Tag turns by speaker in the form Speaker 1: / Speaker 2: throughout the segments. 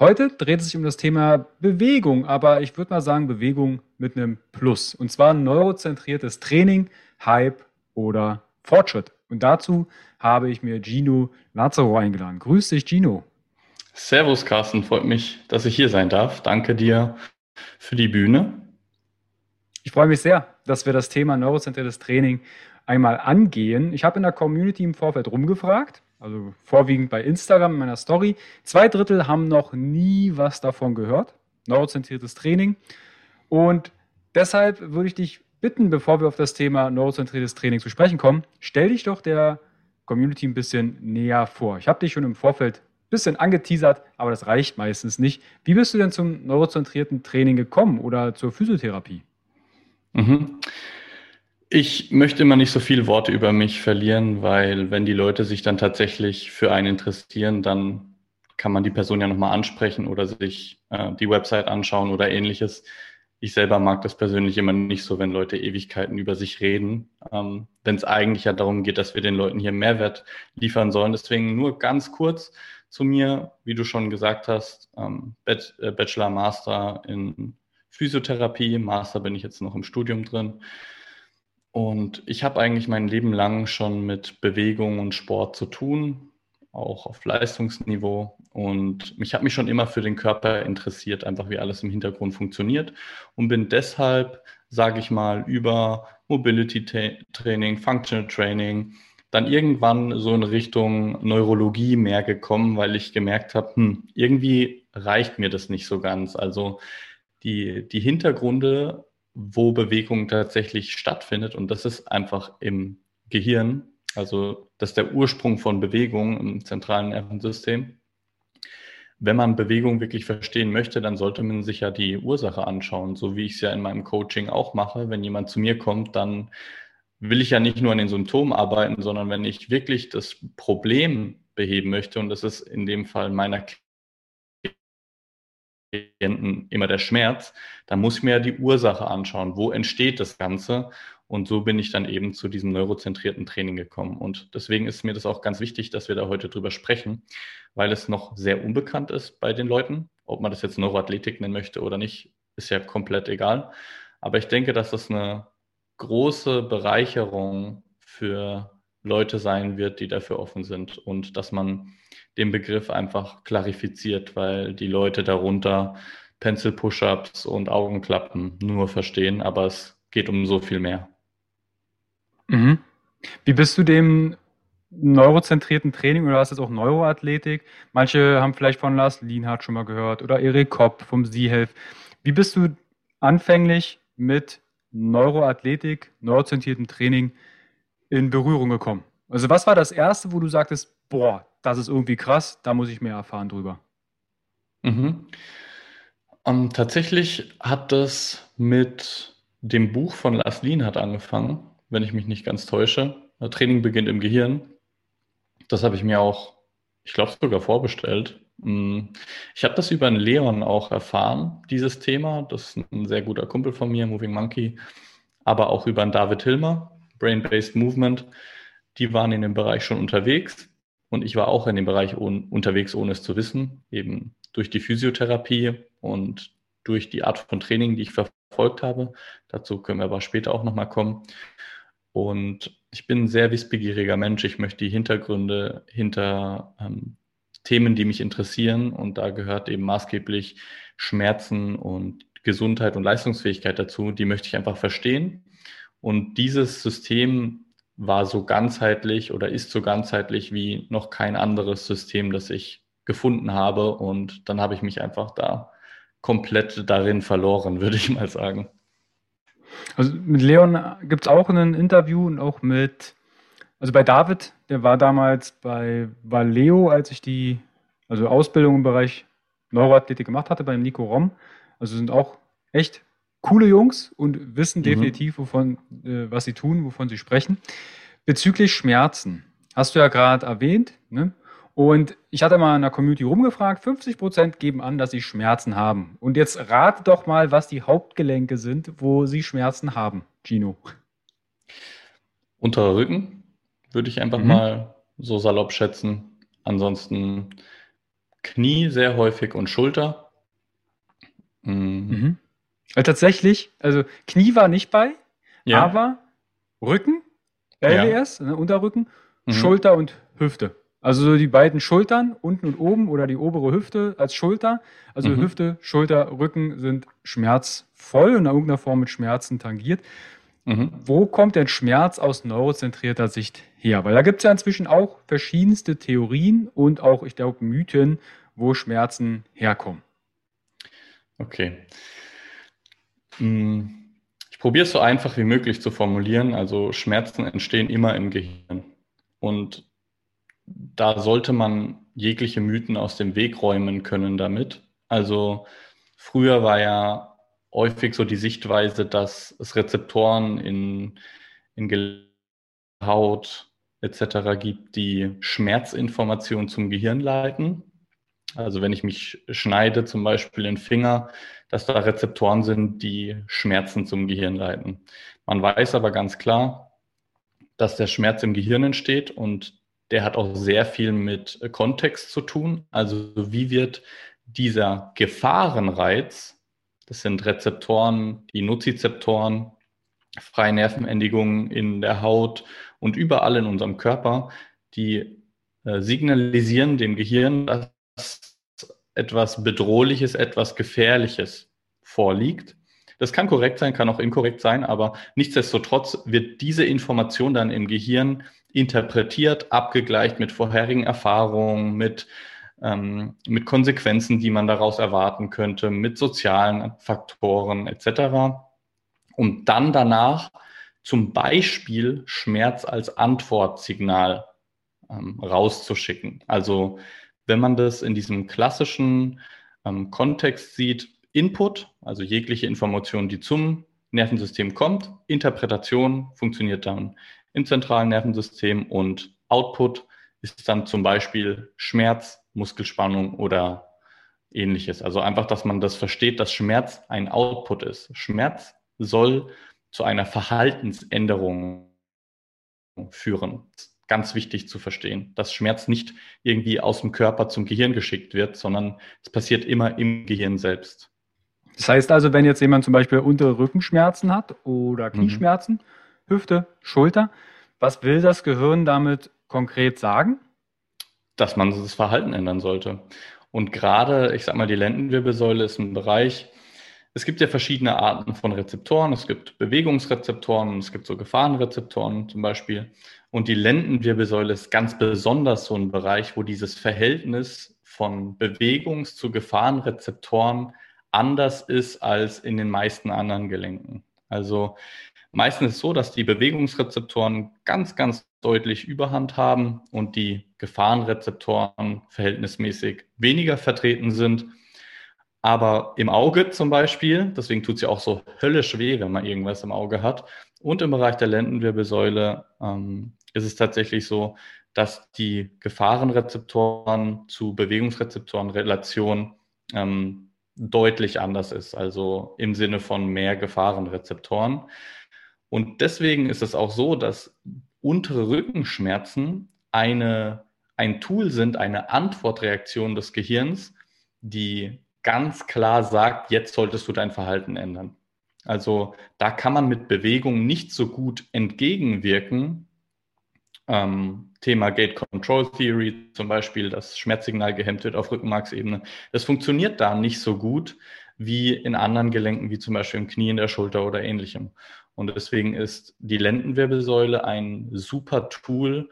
Speaker 1: Heute dreht es sich um das Thema Bewegung, aber ich würde mal sagen Bewegung mit einem Plus. Und zwar neurozentriertes Training, Hype oder Fortschritt. Und dazu habe ich mir Gino Lazaro eingeladen. Grüß dich, Gino.
Speaker 2: Servus, Carsten. Freut mich, dass ich hier sein darf. Danke dir für die Bühne.
Speaker 1: Ich freue mich sehr, dass wir das Thema neurozentriertes Training einmal angehen. Ich habe in der Community im Vorfeld rumgefragt, also vorwiegend bei Instagram in meiner Story. Zwei Drittel haben noch nie was davon gehört. Neurozentriertes Training. Und deshalb würde ich dich bitten, bevor wir auf das Thema neurozentriertes Training zu sprechen kommen, stell dich doch der Community ein bisschen näher vor. Ich habe dich schon im Vorfeld bisschen angeteasert, aber das reicht meistens nicht. Wie bist du denn zum neurozentrierten Training gekommen oder zur Physiotherapie?
Speaker 2: Mhm. Ich möchte immer nicht so viele Worte über mich verlieren, weil wenn die Leute sich dann tatsächlich für einen interessieren, dann kann man die Person ja nochmal ansprechen oder sich äh, die Website anschauen oder ähnliches. Ich selber mag das persönlich immer nicht so, wenn Leute Ewigkeiten über sich reden, ähm, wenn es eigentlich ja darum geht, dass wir den Leuten hier Mehrwert liefern sollen. Deswegen nur ganz kurz zu mir, wie du schon gesagt hast, ähm, äh, Bachelor, Master in Physiotherapie, Master bin ich jetzt noch im Studium drin. Und ich habe eigentlich mein Leben lang schon mit Bewegung und Sport zu tun, auch auf Leistungsniveau. Und ich habe mich schon immer für den Körper interessiert, einfach wie alles im Hintergrund funktioniert. Und bin deshalb, sage ich mal, über Mobility Training, Functional Training, dann irgendwann so in Richtung Neurologie mehr gekommen, weil ich gemerkt habe, hm, irgendwie reicht mir das nicht so ganz. Also die, die Hintergründe, wo Bewegung tatsächlich stattfindet, und das ist einfach im Gehirn, also das ist der Ursprung von Bewegung im zentralen Nervensystem. Wenn man Bewegung wirklich verstehen möchte, dann sollte man sich ja die Ursache anschauen, so wie ich es ja in meinem Coaching auch mache. Wenn jemand zu mir kommt, dann will ich ja nicht nur an den Symptomen arbeiten, sondern wenn ich wirklich das Problem beheben möchte, und das ist in dem Fall meiner Klienten immer der Schmerz, dann muss ich mir ja die Ursache anschauen. Wo entsteht das Ganze? Und so bin ich dann eben zu diesem neurozentrierten Training gekommen. Und deswegen ist mir das auch ganz wichtig, dass wir da heute drüber sprechen, weil es noch sehr unbekannt ist bei den Leuten. Ob man das jetzt Neuroathletik nennen möchte oder nicht, ist ja komplett egal. Aber ich denke, dass das eine große Bereicherung für Leute sein wird, die dafür offen sind und dass man den Begriff einfach klarifiziert, weil die Leute darunter Pencil Push-ups und Augenklappen nur verstehen, aber es geht um so viel mehr.
Speaker 1: Mhm. Wie bist du dem neurozentrierten Training oder hast du jetzt auch Neuroathletik? Manche haben vielleicht von Lars Lienhardt schon mal gehört oder Erik Kopp vom Sie-Health. Wie bist du anfänglich mit Neuroathletik, neurozentriertem Training in Berührung gekommen? Also was war das Erste, wo du sagtest, boah, das ist irgendwie krass, da muss ich mehr erfahren drüber?
Speaker 2: Mhm. Um, ähm, tatsächlich hat das mit dem Buch von Lars Lienhardt angefangen, wenn ich mich nicht ganz täusche. Training beginnt im Gehirn. Das habe ich mir auch, ich glaube, sogar vorbestellt. Mm, ich habe das über einen Leon auch erfahren, dieses Thema. Das ist ein sehr guter Kumpel von mir, Moving Monkey, aber auch über einen David Hilmer, Brain-Based Movement. Die waren in dem Bereich schon unterwegs und ich war auch in dem Bereich un unterwegs, ohne es zu wissen, eben durch die Physiotherapie und durch die Art von Training, die ich verfolgt habe. Dazu können wir aber später auch nochmal kommen. Und ich bin ein sehr wissbegieriger Mensch. Ich möchte die Hintergründe hinter ähm, Themen, die mich interessieren. Und da gehört eben maßgeblich Schmerzen und Gesundheit und Leistungsfähigkeit dazu. Die möchte ich einfach verstehen. Und dieses System war so ganzheitlich oder ist so ganzheitlich wie noch kein anderes System, das ich gefunden habe. Und dann habe ich mich einfach da komplett darin verloren, würde ich mal sagen.
Speaker 1: Also mit Leon gibt es auch ein Interview und auch mit, also bei David, der war damals bei Valeo, als ich die also Ausbildung im Bereich Neuroathletik gemacht hatte, beim Nico Rom. Also sind auch echt coole Jungs und wissen mhm. definitiv, wovon, äh, was sie tun, wovon sie sprechen. Bezüglich Schmerzen, hast du ja gerade erwähnt, ne? Und ich hatte mal in der Community rumgefragt, 50 Prozent geben an, dass sie Schmerzen haben. Und jetzt rate doch mal, was die Hauptgelenke sind, wo sie Schmerzen haben, Gino.
Speaker 2: Unterer Rücken würde ich einfach mhm. mal so salopp schätzen. Ansonsten Knie sehr häufig und Schulter.
Speaker 1: Mhm. Mhm. Also tatsächlich, also Knie war nicht bei, ja. aber Rücken, LWS, ja. ne, Unterrücken, mhm. Schulter und Hüfte. Also so die beiden Schultern, unten und oben oder die obere Hüfte als Schulter. Also mhm. Hüfte, Schulter, Rücken sind schmerzvoll und in irgendeiner Form mit Schmerzen tangiert. Mhm. Wo kommt denn Schmerz aus neurozentrierter Sicht her? Weil da gibt es ja inzwischen auch verschiedenste Theorien und auch, ich glaube, Mythen, wo Schmerzen herkommen.
Speaker 2: Okay. Hm, ich probiere es so einfach wie möglich zu formulieren. Also Schmerzen entstehen immer im Gehirn. Und da sollte man jegliche Mythen aus dem Weg räumen können damit. Also früher war ja häufig so die Sichtweise, dass es Rezeptoren in, in Haut etc. gibt, die Schmerzinformationen zum Gehirn leiten. Also wenn ich mich schneide, zum Beispiel den Finger, dass da Rezeptoren sind, die Schmerzen zum Gehirn leiten. Man weiß aber ganz klar, dass der Schmerz im Gehirn entsteht und der hat auch sehr viel mit Kontext zu tun. Also wie wird dieser Gefahrenreiz, das sind Rezeptoren, die Nozizeptoren, freie Nervenendigungen in der Haut und überall in unserem Körper, die äh, signalisieren dem Gehirn, dass etwas Bedrohliches, etwas Gefährliches vorliegt. Das kann korrekt sein, kann auch inkorrekt sein, aber nichtsdestotrotz wird diese Information dann im Gehirn interpretiert, abgegleicht mit vorherigen Erfahrungen, mit, ähm, mit Konsequenzen, die man daraus erwarten könnte, mit sozialen Faktoren etc. Um dann danach zum Beispiel Schmerz als Antwortsignal ähm, rauszuschicken. Also wenn man das in diesem klassischen ähm, Kontext sieht, Input, also jegliche Information, die zum Nervensystem kommt, Interpretation funktioniert dann im zentralen Nervensystem und Output ist dann zum Beispiel Schmerz, Muskelspannung oder ähnliches. Also einfach, dass man das versteht, dass Schmerz ein Output ist. Schmerz soll zu einer Verhaltensänderung führen. Ganz wichtig zu verstehen, dass Schmerz nicht irgendwie aus dem Körper zum Gehirn geschickt wird, sondern es passiert immer im Gehirn selbst.
Speaker 1: Das heißt also, wenn jetzt jemand zum Beispiel untere Rückenschmerzen hat oder mhm. Knieschmerzen, mhm. Hüfte, Schulter. Was will das Gehirn damit konkret sagen?
Speaker 2: Dass man das Verhalten ändern sollte. Und gerade, ich sag mal, die Lendenwirbelsäule ist ein Bereich, es gibt ja verschiedene Arten von Rezeptoren. Es gibt Bewegungsrezeptoren, es gibt so Gefahrenrezeptoren zum Beispiel. Und die Lendenwirbelsäule ist ganz besonders so ein Bereich, wo dieses Verhältnis von Bewegungs- zu Gefahrenrezeptoren anders ist als in den meisten anderen Gelenken. Also Meistens ist es so, dass die Bewegungsrezeptoren ganz, ganz deutlich Überhand haben und die Gefahrenrezeptoren verhältnismäßig weniger vertreten sind. Aber im Auge zum Beispiel, deswegen tut es ja auch so höllisch weh, wenn man irgendwas im Auge hat. Und im Bereich der Lendenwirbelsäule ähm, ist es tatsächlich so, dass die Gefahrenrezeptoren zu Bewegungsrezeptoren-Relation ähm, deutlich anders ist, also im Sinne von mehr Gefahrenrezeptoren. Und deswegen ist es auch so, dass untere Rückenschmerzen eine, ein Tool sind, eine Antwortreaktion des Gehirns, die ganz klar sagt, jetzt solltest du dein Verhalten ändern. Also da kann man mit Bewegung nicht so gut entgegenwirken. Ähm, Thema Gate Control Theory zum Beispiel, dass Schmerzsignal gehemmt wird auf Rückenmarksebene. Das funktioniert da nicht so gut wie in anderen Gelenken, wie zum Beispiel im Knie, in der Schulter oder ähnlichem. Und deswegen ist die Lendenwirbelsäule ein super Tool,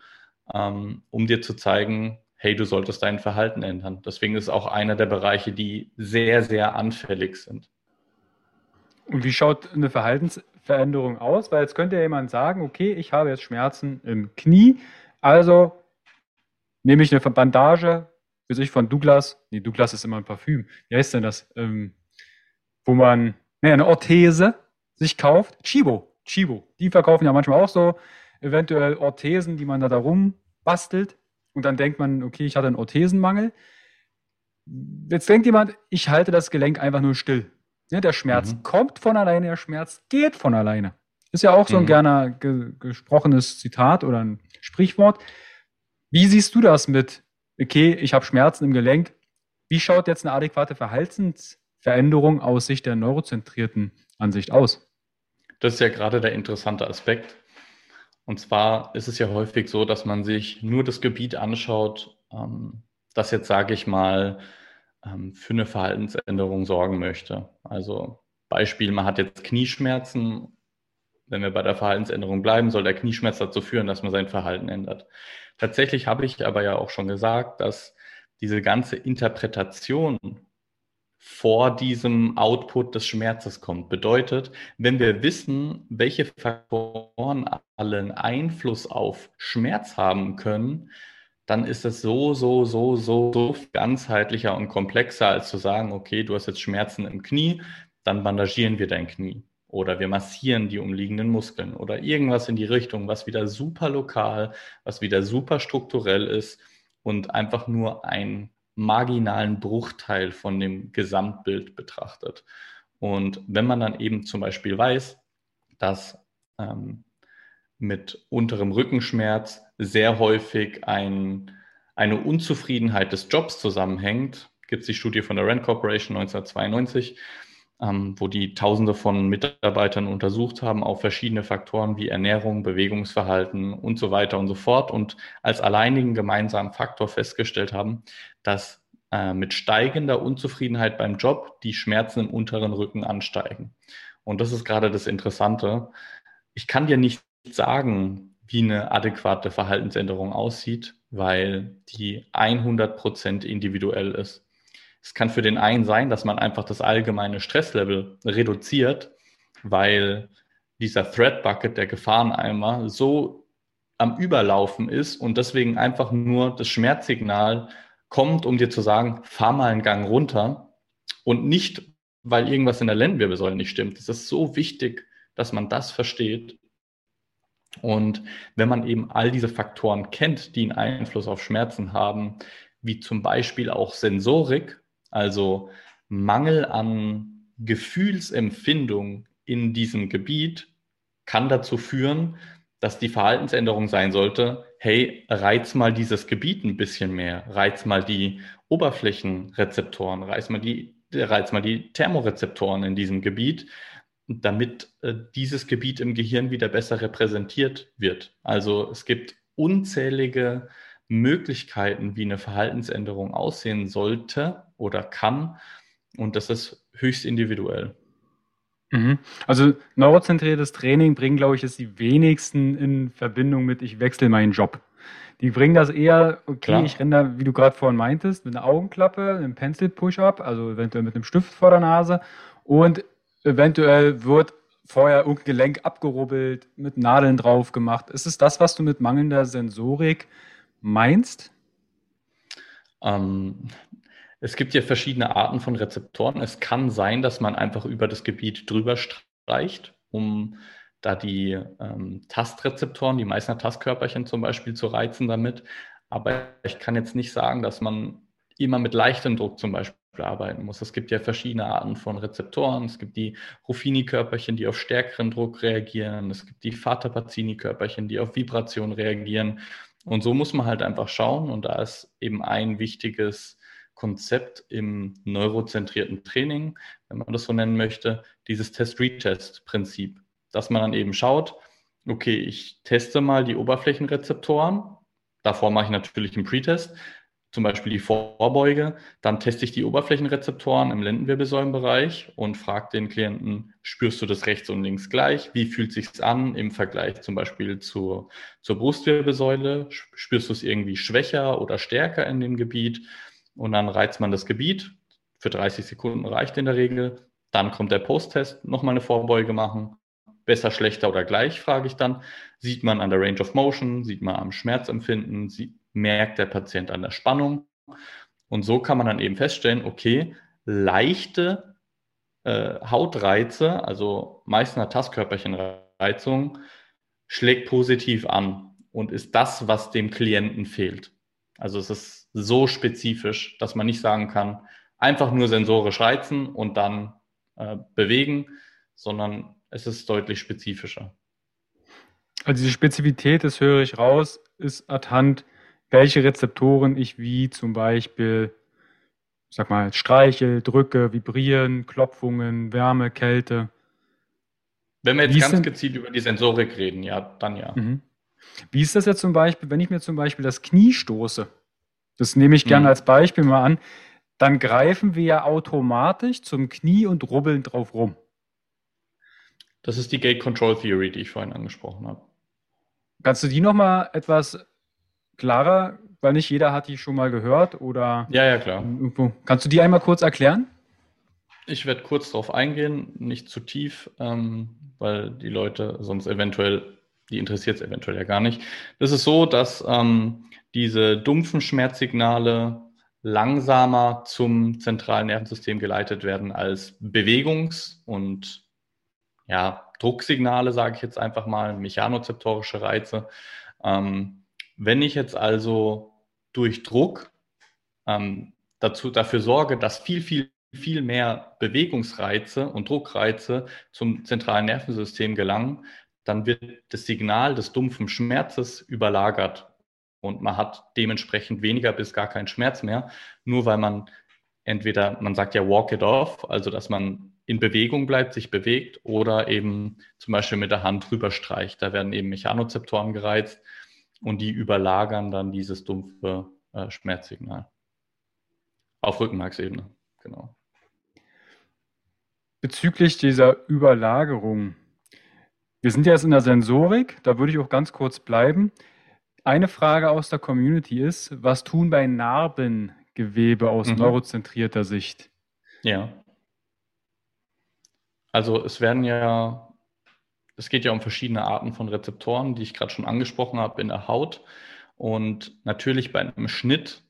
Speaker 2: ähm, um dir zu zeigen, hey, du solltest dein Verhalten ändern. Deswegen ist es auch einer der Bereiche, die sehr, sehr anfällig sind.
Speaker 1: Und wie schaut eine Verhaltensveränderung aus? Weil jetzt könnte ja jemand sagen, okay, ich habe jetzt Schmerzen im Knie, also nehme ich eine Bandage, wie sich von Douglas, nee, Douglas ist immer ein Parfüm, wie heißt denn das? Ähm, wo man, nee, eine Orthese sich kauft, Chibo, Chibo, die verkaufen ja manchmal auch so eventuell Orthesen, die man da darum bastelt und dann denkt man, okay, ich hatte einen Orthesenmangel. Jetzt denkt jemand, ich halte das Gelenk einfach nur still. Ja, der Schmerz mhm. kommt von alleine, der Schmerz geht von alleine. Ist ja auch so ein mhm. gerne ge gesprochenes Zitat oder ein Sprichwort. Wie siehst du das mit, okay, ich habe Schmerzen im Gelenk? Wie schaut jetzt eine adäquate Verhaltensveränderung aus Sicht der neurozentrierten Ansicht aus?
Speaker 2: Das ist ja gerade der interessante Aspekt. Und zwar ist es ja häufig so, dass man sich nur das Gebiet anschaut, ähm, das jetzt, sage ich mal, ähm, für eine Verhaltensänderung sorgen möchte. Also Beispiel, man hat jetzt Knieschmerzen. Wenn wir bei der Verhaltensänderung bleiben, soll der Knieschmerz dazu führen, dass man sein Verhalten ändert. Tatsächlich habe ich aber ja auch schon gesagt, dass diese ganze Interpretation vor diesem Output des Schmerzes kommt. Bedeutet, wenn wir wissen, welche Faktoren allen Einfluss auf Schmerz haben können, dann ist es so, so, so, so, so ganzheitlicher und komplexer, als zu sagen, okay, du hast jetzt Schmerzen im Knie, dann bandagieren wir dein Knie oder wir massieren die umliegenden Muskeln oder irgendwas in die Richtung, was wieder super lokal, was wieder super strukturell ist und einfach nur einen marginalen Bruchteil von dem Gesamtbild betrachtet. Und wenn man dann eben zum Beispiel weiß, dass ähm, mit unterem Rückenschmerz sehr häufig ein, eine Unzufriedenheit des Jobs zusammenhängt. Gibt es die Studie von der Rand Corporation 1992, ähm, wo die Tausende von Mitarbeitern untersucht haben auf verschiedene Faktoren wie Ernährung, Bewegungsverhalten und so weiter und so fort und als alleinigen gemeinsamen Faktor festgestellt haben, dass äh, mit steigender Unzufriedenheit beim Job die Schmerzen im unteren Rücken ansteigen. Und das ist gerade das Interessante. Ich kann dir nicht sagen, wie eine adäquate Verhaltensänderung aussieht, weil die 100% individuell ist. Es kann für den einen sein, dass man einfach das allgemeine Stresslevel reduziert, weil dieser Threat Bucket, der Gefahreneimer, so am Überlaufen ist und deswegen einfach nur das Schmerzsignal kommt, um dir zu sagen, fahr mal einen Gang runter und nicht, weil irgendwas in der Lendenwirbelsäule nicht stimmt. Es ist so wichtig, dass man das versteht und wenn man eben all diese Faktoren kennt, die einen Einfluss auf Schmerzen haben, wie zum Beispiel auch Sensorik, also Mangel an Gefühlsempfindung in diesem Gebiet, kann dazu führen, dass die Verhaltensänderung sein sollte, hey, reiz mal dieses Gebiet ein bisschen mehr, reiz mal die Oberflächenrezeptoren, reiz mal die, reiz mal die Thermorezeptoren in diesem Gebiet, damit äh, dieses Gebiet im Gehirn wieder besser repräsentiert wird. Also es gibt unzählige Möglichkeiten, wie eine Verhaltensänderung aussehen sollte oder kann. Und das ist höchst individuell.
Speaker 1: Mhm. Also neurozentriertes Training bringt, glaube ich, es die wenigsten in Verbindung mit, ich wechsle meinen Job. Die bringen das eher, okay, Klar. ich renne da, wie du gerade vorhin meintest, mit einer Augenklappe, einem Pencil-Push-Up, also eventuell mit einem Stift vor der Nase und eventuell wird vorher irgendein Gelenk abgerubbelt, mit Nadeln drauf gemacht. Ist es das, was du mit mangelnder Sensorik meinst?
Speaker 2: Ähm, es gibt ja verschiedene Arten von Rezeptoren. Es kann sein, dass man einfach über das Gebiet drüber streicht, um da die ähm, Tastrezeptoren, die Meißner Tastkörperchen zum Beispiel zu reizen damit. Aber ich kann jetzt nicht sagen, dass man immer mit leichtem Druck zum Beispiel arbeiten muss. Es gibt ja verschiedene Arten von Rezeptoren. Es gibt die Ruffini-Körperchen, die auf stärkeren Druck reagieren. Es gibt die Vater-Pacini-Körperchen, die auf Vibration reagieren. Und so muss man halt einfach schauen. Und da ist eben ein wichtiges Konzept im neurozentrierten Training, wenn man das so nennen möchte, dieses Test-Retest-Prinzip, dass man dann eben schaut, okay, ich teste mal die Oberflächenrezeptoren. Davor mache ich natürlich einen Pretest zum Beispiel die Vorbeuge, dann teste ich die Oberflächenrezeptoren im Lendenwirbelsäulenbereich und frage den Klienten, spürst du das rechts und links gleich? Wie fühlt sich's an im Vergleich zum Beispiel zur, zur Brustwirbelsäule? Spürst du es irgendwie schwächer oder stärker in dem Gebiet? Und dann reizt man das Gebiet. Für 30 Sekunden reicht in der Regel. Dann kommt der Posttest, nochmal eine Vorbeuge machen. Besser, schlechter oder gleich, frage ich dann. Sieht man an der Range of Motion, sieht man am Schmerzempfinden, sieht, merkt der Patient an der Spannung. Und so kann man dann eben feststellen, okay, leichte äh, Hautreize, also Meißner Tastkörperchenreizung, schlägt positiv an und ist das, was dem Klienten fehlt. Also es ist so spezifisch, dass man nicht sagen kann, einfach nur sensorisch reizen und dann äh, bewegen, sondern es ist deutlich spezifischer.
Speaker 1: Also diese Spezifität, das höre ich raus, ist anhand welche Rezeptoren ich wie zum Beispiel, sag mal, streiche, drücke, vibrieren, Klopfungen, Wärme, Kälte.
Speaker 2: Wenn wir jetzt wie ganz gezielt über die Sensorik reden, ja, dann ja. Mhm.
Speaker 1: Wie ist das jetzt zum Beispiel, wenn ich mir zum Beispiel das Knie stoße? Das nehme ich gerne mhm. als Beispiel mal an. Dann greifen wir ja automatisch zum Knie und rubbeln drauf rum.
Speaker 2: Das ist die Gate Control Theory, die ich vorhin angesprochen habe.
Speaker 1: Kannst du die nochmal etwas klarer, weil nicht jeder hat die schon mal gehört oder?
Speaker 2: Ja, ja, klar.
Speaker 1: Irgendwo. Kannst du die einmal kurz erklären?
Speaker 2: Ich werde kurz darauf eingehen, nicht zu tief, ähm, weil die Leute sonst eventuell, die interessiert es eventuell ja gar nicht. Das ist so, dass ähm, diese dumpfen Schmerzsignale langsamer zum zentralen Nervensystem geleitet werden als Bewegungs- und ja, Drucksignale, sage ich jetzt einfach mal, mechanozeptorische Reize. Ähm, wenn ich jetzt also durch Druck ähm, dazu, dafür sorge, dass viel, viel, viel mehr Bewegungsreize und Druckreize zum zentralen Nervensystem gelangen, dann wird das Signal des dumpfen Schmerzes überlagert und man hat dementsprechend weniger bis gar keinen Schmerz mehr, nur weil man entweder, man sagt ja walk it off, also dass man in Bewegung bleibt, sich bewegt oder eben zum Beispiel mit der Hand drüber streicht. Da werden eben Mechanozeptoren gereizt und die überlagern dann dieses dumpfe äh, Schmerzsignal. Auf Rückenmarksebene, genau.
Speaker 1: Bezüglich dieser Überlagerung. Wir sind jetzt in der Sensorik, da würde ich auch ganz kurz bleiben. Eine Frage aus der Community ist, was tun bei Narbengewebe aus mhm. neurozentrierter Sicht?
Speaker 2: Ja. Also es werden ja es geht ja um verschiedene Arten von Rezeptoren, die ich gerade schon angesprochen habe in der Haut. Und natürlich bei einem Schnitt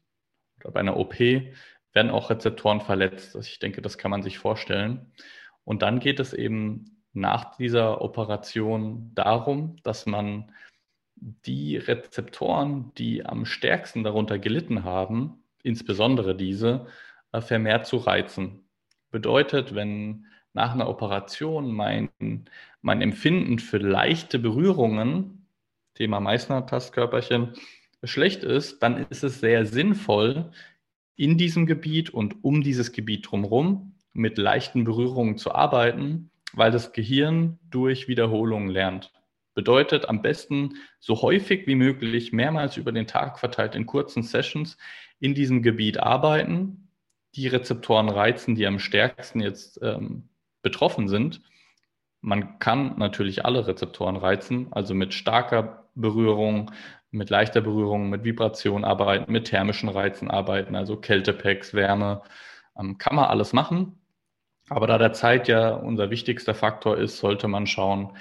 Speaker 2: oder bei einer OP werden auch Rezeptoren verletzt. Also ich denke, das kann man sich vorstellen. Und dann geht es eben nach dieser Operation darum, dass man die Rezeptoren, die am stärksten darunter gelitten haben, insbesondere diese, äh, vermehrt zu reizen. Bedeutet, wenn nach einer Operation mein, mein Empfinden für leichte Berührungen, Thema Meißner-Tastkörperchen, schlecht ist, dann ist es sehr sinnvoll, in diesem Gebiet und um dieses Gebiet drumherum mit leichten Berührungen zu arbeiten, weil das Gehirn durch Wiederholungen lernt. Bedeutet am besten so häufig wie möglich, mehrmals über den Tag verteilt in kurzen Sessions in diesem Gebiet arbeiten, die Rezeptoren reizen, die am stärksten jetzt ähm, betroffen sind. Man kann natürlich alle Rezeptoren reizen, also mit starker Berührung, mit leichter Berührung, mit Vibration arbeiten, mit thermischen Reizen arbeiten, also Kältepacks, Wärme, ähm, kann man alles machen. Aber da der Zeit ja unser wichtigster Faktor ist, sollte man schauen,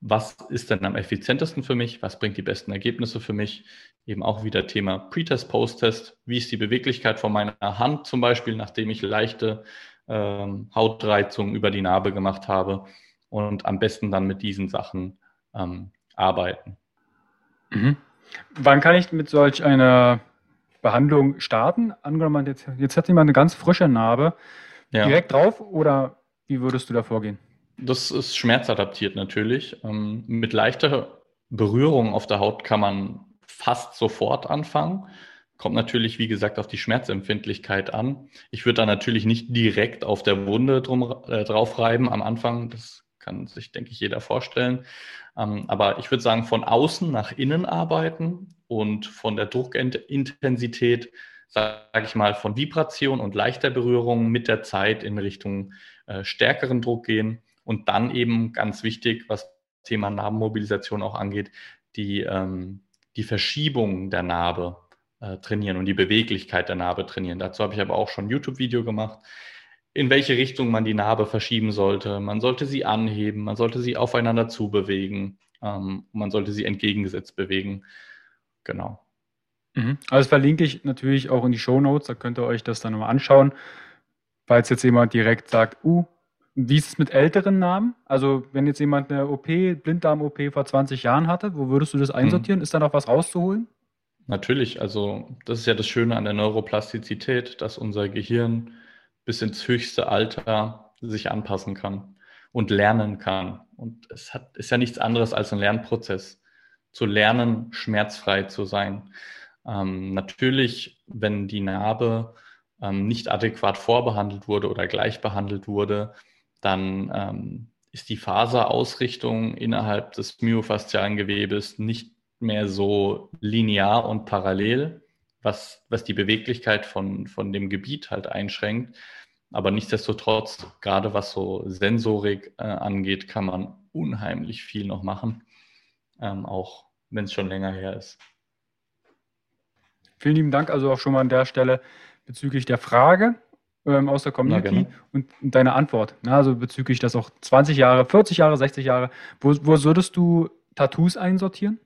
Speaker 2: was ist denn am effizientesten für mich, was bringt die besten Ergebnisse für mich. Eben auch wieder Thema Pre-Test, Post-Test, wie ist die Beweglichkeit von meiner Hand zum Beispiel, nachdem ich leichte ähm, Hautreizung über die Narbe gemacht habe. und am besten dann mit diesen Sachen ähm, arbeiten.
Speaker 1: Mhm. Wann kann ich mit solch einer Behandlung starten? Angenommen, jetzt, jetzt hat jemand eine ganz frische Narbe. Ja. Direkt drauf oder wie würdest du da vorgehen?
Speaker 2: Das ist schmerzadaptiert natürlich. Ähm, mit leichter Berührung auf der Haut kann man fast sofort anfangen. Kommt natürlich, wie gesagt, auf die Schmerzempfindlichkeit an. Ich würde da natürlich nicht direkt auf der Wunde drum, äh, drauf reiben am Anfang. Das kann sich, denke ich, jeder vorstellen. Ähm, aber ich würde sagen, von außen nach innen arbeiten und von der Druckintensität, sage ich mal, von Vibration und leichter Berührung mit der Zeit in Richtung äh, stärkeren Druck gehen und dann eben ganz wichtig, was Thema Narbenmobilisation auch angeht, die, ähm, die Verschiebung der Narbe äh, trainieren und die Beweglichkeit der Narbe trainieren. Dazu habe ich aber auch schon ein YouTube-Video gemacht, in welche Richtung man die Narbe verschieben sollte. Man sollte sie anheben, man sollte sie aufeinander zubewegen, ähm, man sollte sie entgegengesetzt bewegen. Genau.
Speaker 1: Mhm. Also verlinke ich natürlich auch in die Show Notes, da könnt ihr euch das dann nochmal anschauen. Falls jetzt jemand direkt sagt, uh, wie ist es mit älteren Namen? Also, wenn jetzt jemand eine OP, Blinddarm-OP vor 20 Jahren hatte, wo würdest du das mhm. einsortieren? Mhm. Ist da noch was rauszuholen?
Speaker 2: Natürlich, also das ist ja das Schöne an der Neuroplastizität, dass unser Gehirn bis ins höchste Alter sich anpassen kann und lernen kann. Und es hat, ist ja nichts anderes als ein Lernprozess, zu lernen, schmerzfrei zu sein. Ähm, natürlich, wenn die Narbe ähm, nicht adäquat vorbehandelt wurde oder gleich behandelt wurde, dann ähm, ist die Faserausrichtung innerhalb des myofaszialen Gewebes nicht mehr so linear und parallel, was, was die Beweglichkeit von, von dem Gebiet halt einschränkt. Aber nichtsdestotrotz, gerade was so Sensorik äh, angeht, kann man unheimlich viel noch machen, ähm, auch wenn es schon länger her ist.
Speaker 1: Vielen lieben Dank also auch schon mal an der Stelle bezüglich der Frage ähm, aus der Community und, und, deine Antwort. Ne? Also bezüglich das auch 20 Jahre, 40 Jahre, 60 Jahre. Wo, wo würdest du Tattoos einsortieren?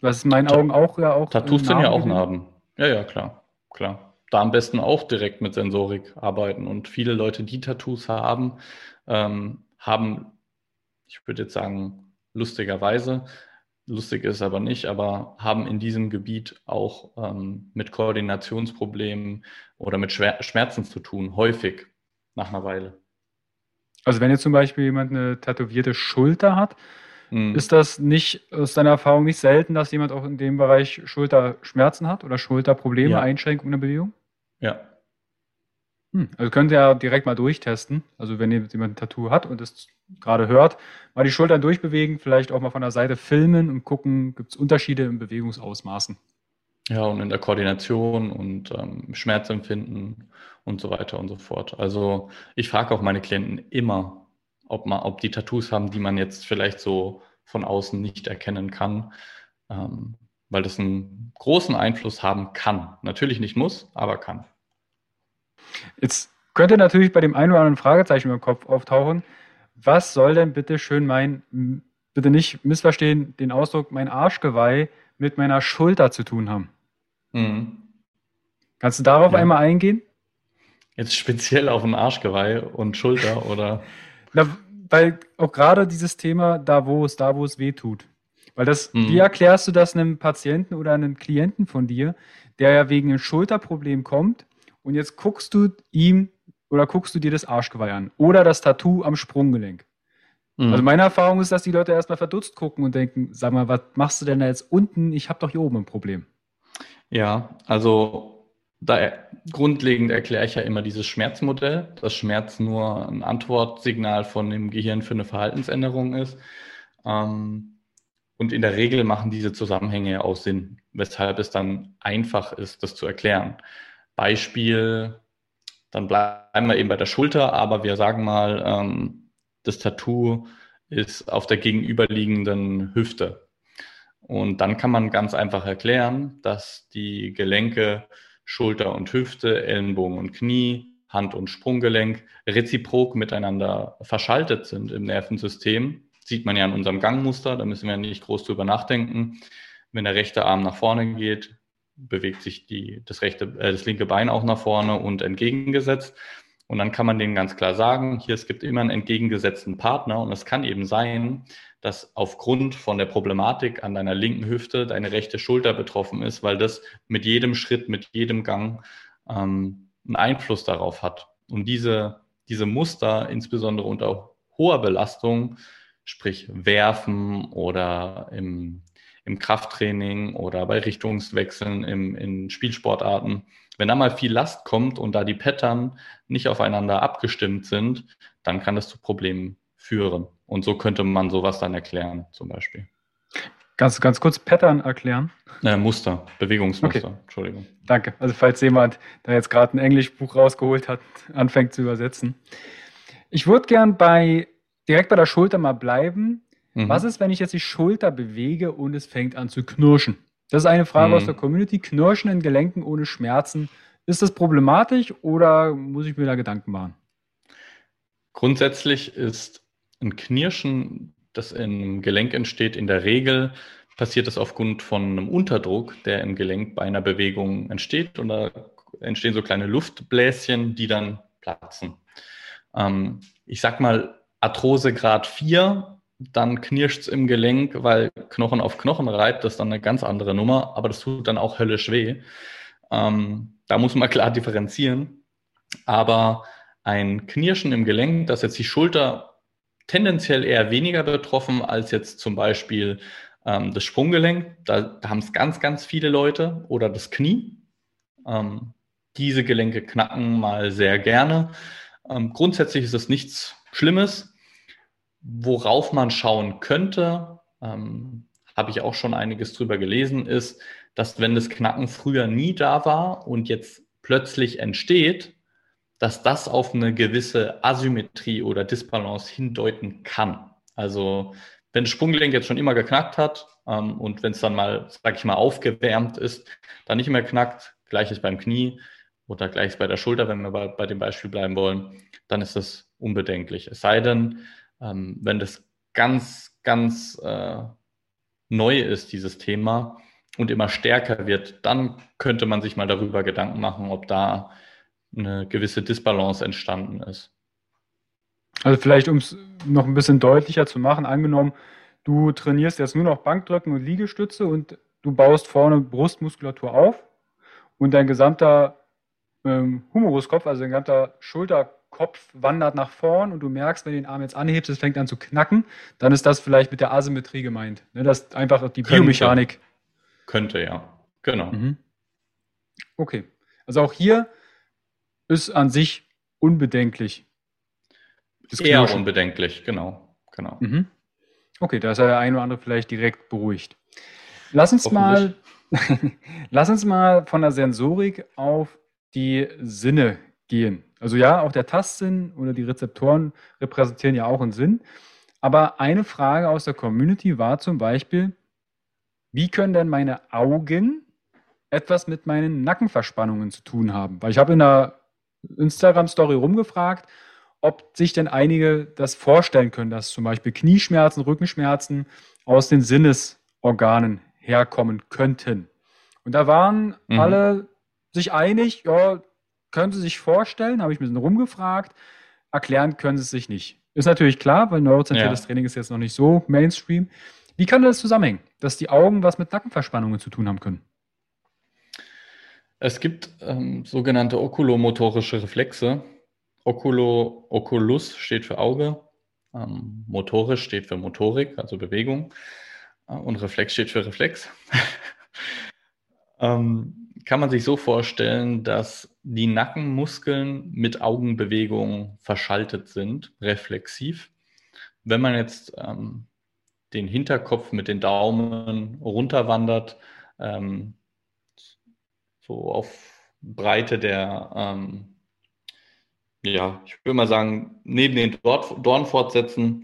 Speaker 1: Das ist in meinen Augen auch ja auch.
Speaker 2: Tattoos sind ja auch Narben. Ja, ja, klar, klar. Da am besten auch direkt mit Sensorik arbeiten. Und viele Leute, die Tattoos haben, ähm, haben, ich würde jetzt sagen, lustigerweise, lustig ist aber nicht, aber haben in diesem Gebiet auch ähm, mit Koordinationsproblemen oder mit Schwer Schmerzen zu tun, häufig nach einer Weile.
Speaker 1: Also wenn jetzt zum Beispiel jemand eine tätowierte Schulter hat, Mhm. Ist das nicht aus deiner Erfahrung nicht selten, dass jemand auch in dem Bereich Schulterschmerzen hat oder Schulterprobleme, ja. Einschränkungen in der Bewegung?
Speaker 2: Ja.
Speaker 1: Hm. Also könnt ihr ja direkt mal durchtesten. Also wenn jemand ein Tattoo hat und es gerade hört, mal die Schultern durchbewegen, vielleicht auch mal von der Seite filmen und gucken, gibt es Unterschiede im Bewegungsausmaßen.
Speaker 2: Ja, und in der Koordination und ähm, Schmerzempfinden und so weiter und so fort. Also ich frage auch meine Klienten immer, ob, man, ob die Tattoos haben, die man jetzt vielleicht so von außen nicht erkennen kann, ähm, weil das einen großen Einfluss haben kann. Natürlich nicht muss, aber kann.
Speaker 1: Jetzt könnte natürlich bei dem einen oder anderen Fragezeichen im Kopf auftauchen. Was soll denn bitte schön mein, bitte nicht missverstehen, den Ausdruck mein Arschgeweih mit meiner Schulter zu tun haben? Mhm. Kannst du darauf ja. einmal eingehen?
Speaker 2: Jetzt speziell auf ein Arschgeweih und Schulter oder?
Speaker 1: Na, weil auch gerade dieses Thema, da wo es, da wo es weh tut. Weil das, mhm. wie erklärst du das einem Patienten oder einem Klienten von dir, der ja wegen einem Schulterproblem kommt und jetzt guckst du ihm oder guckst du dir das Arschgeweih an oder das Tattoo am Sprunggelenk. Mhm. Also meine Erfahrung ist, dass die Leute erstmal verdutzt gucken und denken, sag mal, was machst du denn da jetzt unten? Ich habe doch hier oben ein Problem.
Speaker 2: Ja, also da grundlegend erkläre ich ja immer dieses Schmerzmodell, dass Schmerz nur ein Antwortsignal von dem Gehirn für eine Verhaltensänderung ist. Ähm, und in der Regel machen diese Zusammenhänge ja auch Sinn, weshalb es dann einfach ist, das zu erklären. Beispiel, dann bleiben wir eben bei der Schulter, aber wir sagen mal, ähm, das Tattoo ist auf der gegenüberliegenden Hüfte. Und dann kann man ganz einfach erklären, dass die Gelenke Schulter und Hüfte, Ellenbogen und Knie, Hand- und Sprunggelenk reziprok miteinander verschaltet sind im Nervensystem. Sieht man ja in unserem Gangmuster, da müssen wir nicht groß drüber nachdenken. Wenn der rechte Arm nach vorne geht, bewegt sich die, das, rechte, äh, das linke Bein auch nach vorne und entgegengesetzt. Und dann kann man denen ganz klar sagen, hier, es gibt immer einen entgegengesetzten Partner und es kann eben sein, dass aufgrund von der Problematik an deiner linken Hüfte deine rechte Schulter betroffen ist, weil das mit jedem Schritt, mit jedem Gang ähm, einen Einfluss darauf hat. Und diese, diese Muster, insbesondere unter hoher Belastung, sprich Werfen oder im, im Krafttraining oder bei Richtungswechseln im, in Spielsportarten, wenn da mal viel Last kommt und da die Pattern nicht aufeinander abgestimmt sind, dann kann das zu Problemen führen. Und so könnte man sowas dann erklären, zum Beispiel.
Speaker 1: Ganz, ganz kurz Pattern erklären.
Speaker 2: Äh, Muster, Bewegungsmuster, okay. Entschuldigung.
Speaker 1: Danke. Also falls jemand da jetzt gerade ein Englischbuch rausgeholt hat, anfängt zu übersetzen. Ich würde gern bei direkt bei der Schulter mal bleiben. Mhm. Was ist, wenn ich jetzt die Schulter bewege und es fängt an zu knirschen? Das ist eine Frage mhm. aus der Community. Knirschen in Gelenken ohne Schmerzen. Ist das problematisch oder muss ich mir da Gedanken machen?
Speaker 2: Grundsätzlich ist ein Knirschen, das im Gelenk entsteht, in der Regel passiert das aufgrund von einem Unterdruck, der im Gelenk bei einer Bewegung entsteht. Und da entstehen so kleine Luftbläschen, die dann platzen. Ähm, ich sag mal, Arthrose Grad 4, dann knirscht es im Gelenk, weil Knochen auf Knochen reibt, das ist dann eine ganz andere Nummer, aber das tut dann auch höllisch weh. Ähm, da muss man klar differenzieren. Aber ein Knirschen im Gelenk, das jetzt die Schulter tendenziell eher weniger betroffen als jetzt zum Beispiel ähm, das Sprunggelenk. Da, da haben es ganz, ganz viele Leute oder das Knie. Ähm, diese Gelenke knacken mal sehr gerne. Ähm, grundsätzlich ist es nichts Schlimmes. Worauf man schauen könnte, ähm, habe ich auch schon einiges drüber gelesen, ist, dass wenn das Knacken früher nie da war und jetzt plötzlich entsteht, dass das auf eine gewisse Asymmetrie oder Disbalance hindeuten kann. Also wenn das Sprunggelenk jetzt schon immer geknackt hat ähm, und wenn es dann mal, sag ich mal, aufgewärmt ist, dann nicht mehr knackt, gleiches beim Knie oder gleiches bei der Schulter, wenn wir bei, bei dem Beispiel bleiben wollen, dann ist das unbedenklich. Es sei denn, ähm, wenn das ganz, ganz äh, neu ist, dieses Thema, und immer stärker wird, dann könnte man sich mal darüber Gedanken machen, ob da eine gewisse Disbalance entstanden ist.
Speaker 1: Also vielleicht, um es noch ein bisschen deutlicher zu machen, angenommen, du trainierst jetzt nur noch Bankdrücken und Liegestütze und du baust vorne Brustmuskulatur auf und dein gesamter ähm, Humeruskopf, also dein gesamter Schulterkopf wandert nach vorn und du merkst, wenn du den Arm jetzt anhebst, es fängt an zu knacken, dann ist das vielleicht mit der Asymmetrie gemeint. Ne? Das ist einfach die Biomechanik.
Speaker 2: Könnte, Könnte ja. Genau. Mhm.
Speaker 1: Okay. Also auch hier ist an sich unbedenklich.
Speaker 2: Eher unbedenklich, genau. genau.
Speaker 1: Mhm. Okay, da ist ja der eine oder andere vielleicht direkt beruhigt. Lass uns mal, lass uns mal von der Sensorik auf die Sinne gehen. Also ja, auch der Tastsinn oder die Rezeptoren repräsentieren ja auch einen Sinn. Aber eine Frage aus der Community war zum Beispiel, wie können denn meine Augen etwas mit meinen Nackenverspannungen zu tun haben? Weil ich habe in der Instagram-Story rumgefragt, ob sich denn einige das vorstellen können, dass zum Beispiel Knieschmerzen, Rückenschmerzen aus den Sinnesorganen herkommen könnten. Und da waren mhm. alle sich einig, ja, können sie sich vorstellen, habe ich ein bisschen rumgefragt, erklären können sie es sich nicht. Ist natürlich klar, weil neurozentriertes ja. Training ist jetzt noch nicht so Mainstream. Wie kann das zusammenhängen, dass die Augen was mit Nackenverspannungen zu tun haben können?
Speaker 2: Es gibt ähm, sogenannte okulomotorische Reflexe. Oculo, Oculus steht für Auge, ähm, motorisch steht für Motorik, also Bewegung, äh, und Reflex steht für Reflex. ähm, kann man sich so vorstellen, dass die Nackenmuskeln mit Augenbewegungen verschaltet sind, reflexiv. Wenn man jetzt ähm, den Hinterkopf mit den Daumen runterwandert, ähm, so auf Breite der, ähm, ja, ich würde mal sagen, neben den Dorn fortsetzen,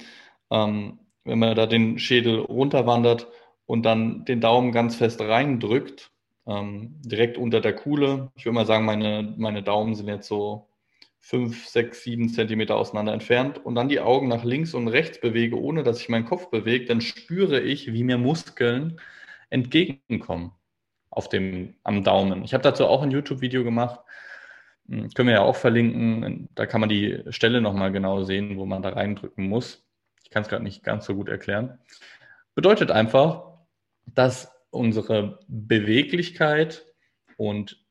Speaker 2: ähm, wenn man da den Schädel runterwandert und dann den Daumen ganz fest reindrückt, ähm, direkt unter der Kuhle. Ich würde mal sagen, meine, meine Daumen sind jetzt so fünf, sechs, sieben Zentimeter auseinander entfernt und dann die Augen nach links und rechts bewege, ohne dass ich meinen Kopf bewege, dann spüre ich, wie mir Muskeln entgegenkommen auf dem, am Daumen. Ich habe dazu auch ein YouTube-Video gemacht. Hm, können wir ja auch verlinken. Da kann man die Stelle nochmal genau sehen, wo man da reindrücken muss. Ich kann es gerade nicht ganz so gut erklären. Bedeutet einfach, dass unsere Beweglichkeit und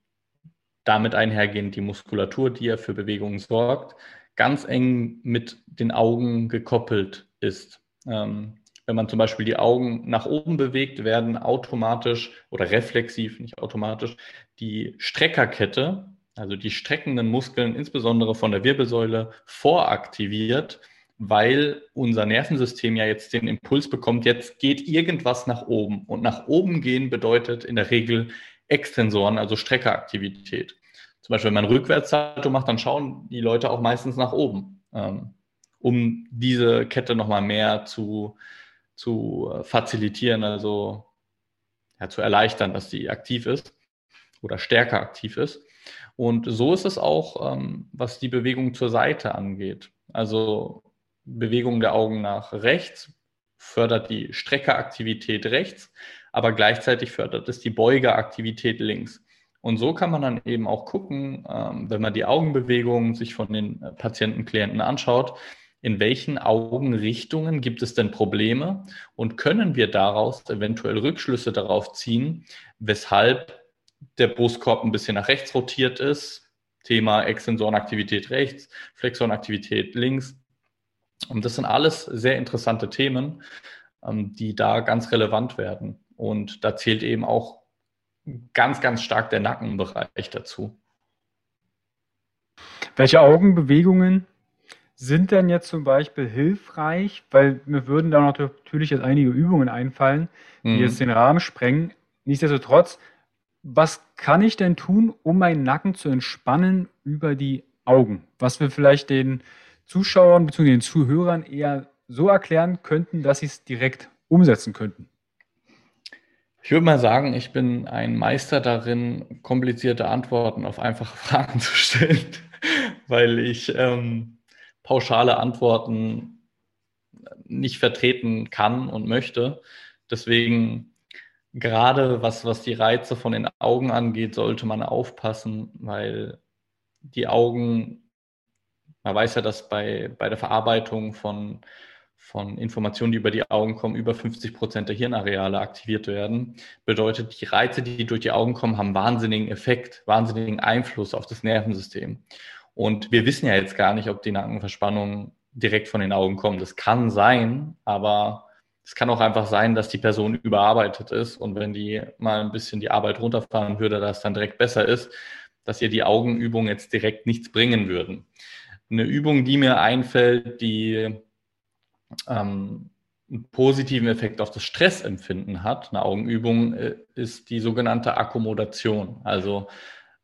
Speaker 2: damit einhergehend die Muskulatur, die ja für Bewegungen sorgt, ganz eng mit den Augen gekoppelt ist. Ähm, wenn man zum Beispiel die Augen nach oben bewegt, werden automatisch oder reflexiv, nicht automatisch, die Streckerkette, also die streckenden Muskeln, insbesondere von der Wirbelsäule, voraktiviert, weil unser Nervensystem ja jetzt den Impuls bekommt, jetzt geht irgendwas nach oben. Und nach oben gehen bedeutet in der Regel Extensoren, also Streckeraktivität. Zum Beispiel, wenn man Rückwärtssalto macht, dann schauen die Leute auch meistens nach oben, ähm, um diese Kette nochmal mehr zu, zu äh, facilitieren, also ja, zu erleichtern, dass sie aktiv ist oder stärker aktiv ist. Und so ist es auch, ähm, was die Bewegung zur Seite angeht. Also Bewegung der Augen nach rechts fördert die Streckeraktivität rechts, aber gleichzeitig fördert es die Beugeaktivität links. Und so kann man dann eben auch gucken, ähm, wenn man die Augenbewegungen sich von den äh, Patienten, Klienten anschaut, in welchen Augenrichtungen gibt es denn Probleme und können wir daraus eventuell Rückschlüsse darauf ziehen, weshalb der Brustkorb ein bisschen nach rechts rotiert ist. Thema Extensorenaktivität rechts, Flexorenaktivität links. Und das sind alles sehr interessante Themen, ähm, die da ganz relevant werden. Und da zählt eben auch ganz, ganz stark der Nackenbereich dazu.
Speaker 1: Welche Augenbewegungen sind denn jetzt zum Beispiel hilfreich? Weil mir würden da natürlich jetzt einige Übungen einfallen, die mhm. jetzt den Rahmen sprengen. Nichtsdestotrotz, was kann ich denn tun, um meinen Nacken zu entspannen über die Augen? Was wir vielleicht den Zuschauern bzw. den Zuhörern eher so erklären könnten, dass sie es direkt umsetzen könnten?
Speaker 2: Ich würde mal sagen, ich bin ein Meister darin, komplizierte Antworten auf einfache Fragen zu stellen, weil ich ähm, pauschale Antworten nicht vertreten kann und möchte. Deswegen gerade was, was die Reize von den Augen angeht, sollte man aufpassen, weil die Augen man weiß ja, dass bei, bei der Verarbeitung von, von Informationen, die über die Augen kommen, über 50 Prozent der Hirnareale aktiviert werden. Bedeutet, die Reize, die durch die Augen kommen, haben wahnsinnigen Effekt, wahnsinnigen Einfluss auf das Nervensystem. Und wir wissen ja jetzt gar nicht, ob die Nackenverspannungen direkt von den Augen kommen. Das kann sein, aber es kann auch einfach sein, dass die Person überarbeitet ist und wenn die mal ein bisschen die Arbeit runterfahren würde, dass dann direkt besser ist, dass ihr die Augenübungen jetzt direkt nichts bringen würden. Eine Übung, die mir einfällt, die ähm, einen positiven Effekt auf das Stressempfinden hat, eine Augenübung, äh, ist die sogenannte Akkommodation. Also,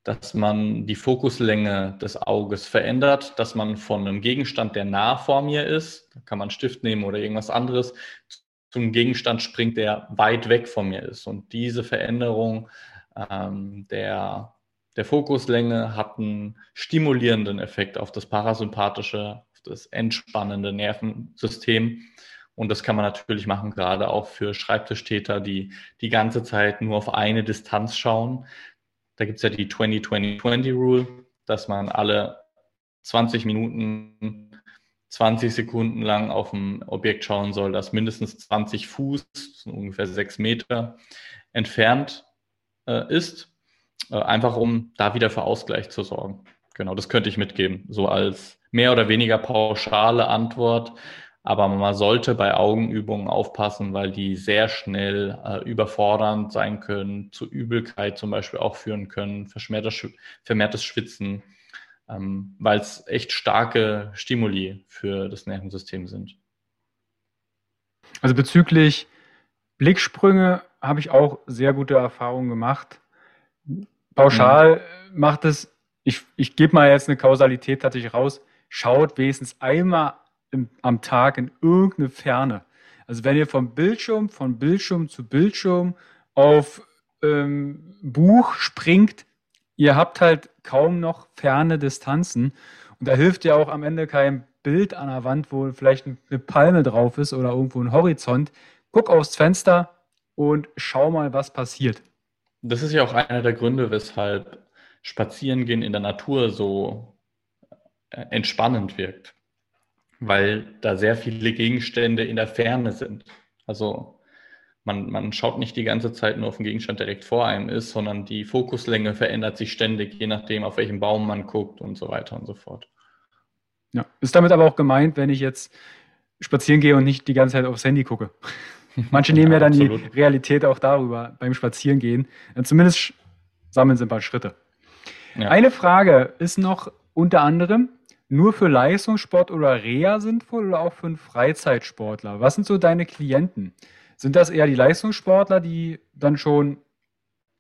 Speaker 2: dass man die Fokuslänge des Auges verändert, dass man von einem Gegenstand, der nah vor mir ist, da kann man einen Stift nehmen oder irgendwas anderes, zum Gegenstand springt, der weit weg von mir ist. Und diese Veränderung ähm, der der Fokuslänge hat einen stimulierenden Effekt auf das parasympathische, auf das entspannende Nervensystem. Und das kann man natürlich machen, gerade auch für Schreibtischtäter, die die ganze Zeit nur auf eine Distanz schauen. Da gibt es ja die 20-20-20-Rule, dass man alle 20 Minuten, 20 Sekunden lang auf ein Objekt schauen soll, das mindestens 20 Fuß, ungefähr sechs Meter entfernt äh, ist. Äh, einfach um da wieder für Ausgleich zu sorgen. Genau, das könnte ich mitgeben, so als mehr oder weniger pauschale Antwort. Aber man sollte bei Augenübungen aufpassen, weil die sehr schnell äh, überfordernd sein können, zu Übelkeit zum Beispiel auch führen können, vermehrtes, vermehrtes Schwitzen, ähm, weil es echt starke Stimuli für das Nervensystem sind.
Speaker 1: Also bezüglich Blicksprünge habe ich auch sehr gute Erfahrungen gemacht pauschal mhm. macht es, ich, ich gebe mal jetzt eine Kausalität tatsächlich raus, schaut wenigstens einmal im, am Tag in irgendeine Ferne. Also wenn ihr vom Bildschirm, von Bildschirm zu Bildschirm auf ähm, Buch springt, ihr habt halt kaum noch ferne Distanzen. Und da hilft ja auch am Ende kein Bild an der Wand, wo vielleicht eine Palme drauf ist oder irgendwo ein Horizont. Guck aufs Fenster und schau mal, was passiert.
Speaker 2: Das ist ja auch einer der Gründe, weshalb Spazierengehen in der Natur so äh, entspannend wirkt, weil da sehr viele Gegenstände in der Ferne sind. Also man, man schaut nicht die ganze Zeit nur auf den Gegenstand, direkt vor einem ist, sondern die Fokuslänge verändert sich ständig, je nachdem, auf welchen Baum man guckt und so weiter und so fort.
Speaker 1: Ja, ist damit aber auch gemeint, wenn ich jetzt spazieren gehe und nicht die ganze Zeit aufs Handy gucke. Manche nehmen ja, ja dann absolut. die Realität auch darüber beim Spazierengehen. Zumindest sammeln sie ein paar Schritte. Ja. Eine Frage ist noch unter anderem, nur für Leistungssport oder Reha sinnvoll oder auch für einen Freizeitsportler? Was sind so deine Klienten? Sind das eher die Leistungssportler, die dann schon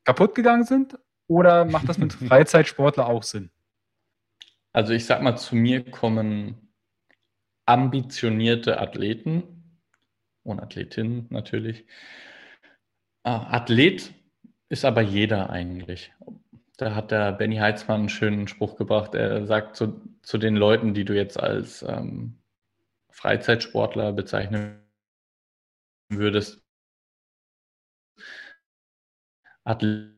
Speaker 1: kaputt gegangen sind? Oder macht das mit Freizeitsportler auch Sinn?
Speaker 2: Also ich sag mal, zu mir kommen ambitionierte Athleten und Athletinnen natürlich. Ah, Athlet ist aber jeder eigentlich. Da hat der Benny Heitzmann einen schönen Spruch gebracht. Er sagt zu, zu den Leuten, die du jetzt als ähm, Freizeitsportler bezeichnen würdest, Athleten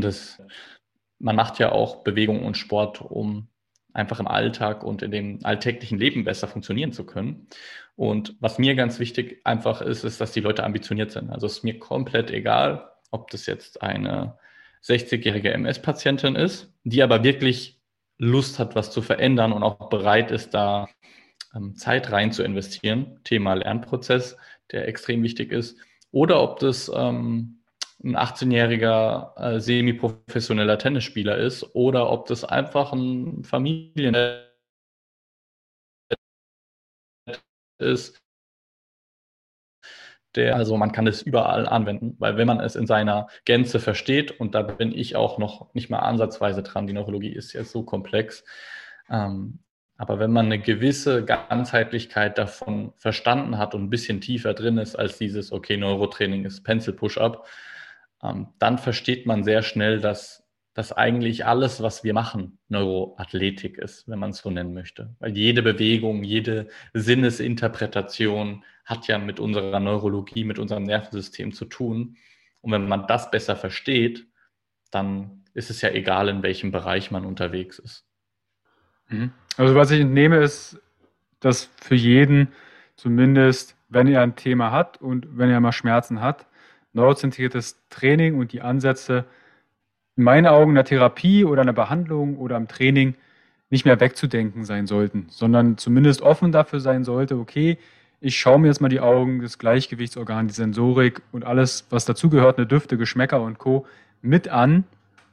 Speaker 2: das, man macht ja auch Bewegung und Sport, um einfach im Alltag und in dem alltäglichen Leben besser funktionieren zu können. Und was mir ganz wichtig einfach ist, ist, dass die Leute ambitioniert sind. Also es ist mir komplett egal, ob das jetzt eine 60-jährige MS-Patientin ist, die aber wirklich Lust hat, was zu verändern und auch bereit ist, da ähm, Zeit rein zu investieren. Thema Lernprozess, der extrem wichtig ist. Oder ob das ähm, ein 18-jähriger äh, semi-professioneller Tennisspieler ist oder ob das einfach ein Familien ist, der, also man kann es überall anwenden, weil wenn man es in seiner Gänze versteht, und da bin ich auch noch nicht mal ansatzweise dran, die Neurologie ist ja so komplex, ähm, aber wenn man eine gewisse Ganzheitlichkeit davon verstanden hat und ein bisschen tiefer drin ist als dieses, okay, Neurotraining ist Pencil Push-Up, dann versteht man sehr schnell, dass dass eigentlich alles, was wir machen, Neuroathletik ist, wenn man es so nennen möchte. Weil jede Bewegung, jede Sinnesinterpretation hat ja mit unserer Neurologie, mit unserem Nervensystem zu tun. Und wenn man das besser versteht, dann ist es ja egal, in welchem Bereich man unterwegs ist.
Speaker 1: Mhm. Also was ich entnehme, ist, dass für jeden zumindest, wenn er ein Thema hat und wenn er mal Schmerzen hat, neurozentriertes Training und die Ansätze in meinen Augen in der Therapie oder in der Behandlung oder im Training nicht mehr wegzudenken sein sollten, sondern zumindest offen dafür sein sollte, okay, ich schaue mir jetzt mal die Augen, das Gleichgewichtsorgan, die Sensorik und alles, was dazugehört, eine Düfte, Geschmäcker und Co. mit an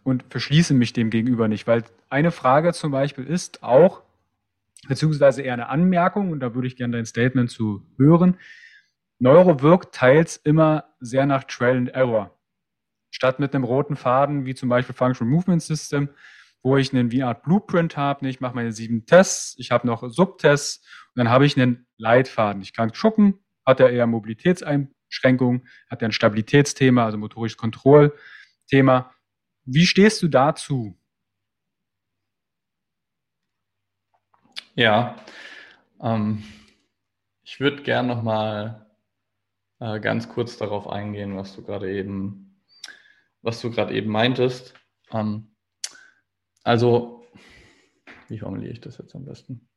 Speaker 1: und verschließe mich dem gegenüber nicht. Weil eine Frage zum Beispiel ist auch, beziehungsweise eher eine Anmerkung, und da würde ich gerne dein Statement zu hören. Neuro wirkt teils immer sehr nach Trial and Error statt mit einem roten Faden, wie zum Beispiel Functional Movement System, wo ich einen Art Blueprint habe. Ich mache meine sieben Tests, ich habe noch Subtests und dann habe ich einen Leitfaden. Ich kann gucken, hat er eher Mobilitätseinschränkungen, hat er ein Stabilitätsthema, also motorisches Kontrollthema. Wie stehst du dazu?
Speaker 2: Ja, ähm, ich würde gern noch mal äh, ganz kurz darauf eingehen, was du gerade eben was du gerade eben meintest. Ähm, also, wie formuliere ich das jetzt am besten?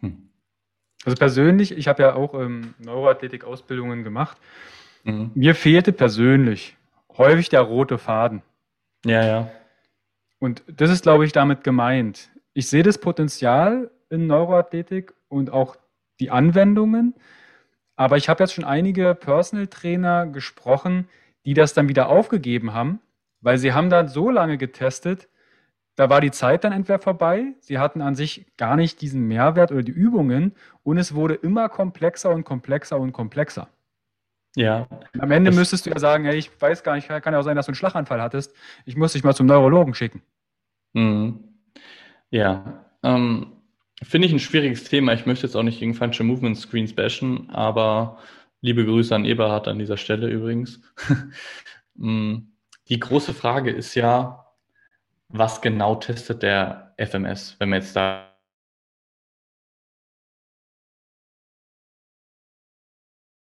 Speaker 1: Hm. Also persönlich, ich habe ja auch ähm, Neuroathletik-Ausbildungen gemacht. Mhm. Mir fehlte persönlich häufig der rote Faden.
Speaker 2: Ja, ja.
Speaker 1: Und das ist, glaube ich, damit gemeint. Ich sehe das Potenzial in Neuroathletik und auch die Anwendungen, aber ich habe jetzt schon einige Personal Trainer gesprochen, die das dann wieder aufgegeben haben, weil sie haben da so lange getestet, da war die Zeit dann entweder vorbei, sie hatten an sich gar nicht diesen Mehrwert oder die Übungen und es wurde immer komplexer und komplexer und komplexer. Ja. Am Ende müsstest du ja sagen, ey, ich weiß gar nicht, kann ja auch sein, dass du einen Schlaganfall hattest. Ich muss dich mal zum Neurologen schicken.
Speaker 2: Mhm. Ja. Ähm, Finde ich ein schwieriges Thema. Ich möchte jetzt auch nicht gegen Functional Movement Screens bashen, aber liebe Grüße an Eberhard an dieser Stelle übrigens. Mm, die große Frage ist ja, was genau testet der FMS, wenn wir jetzt da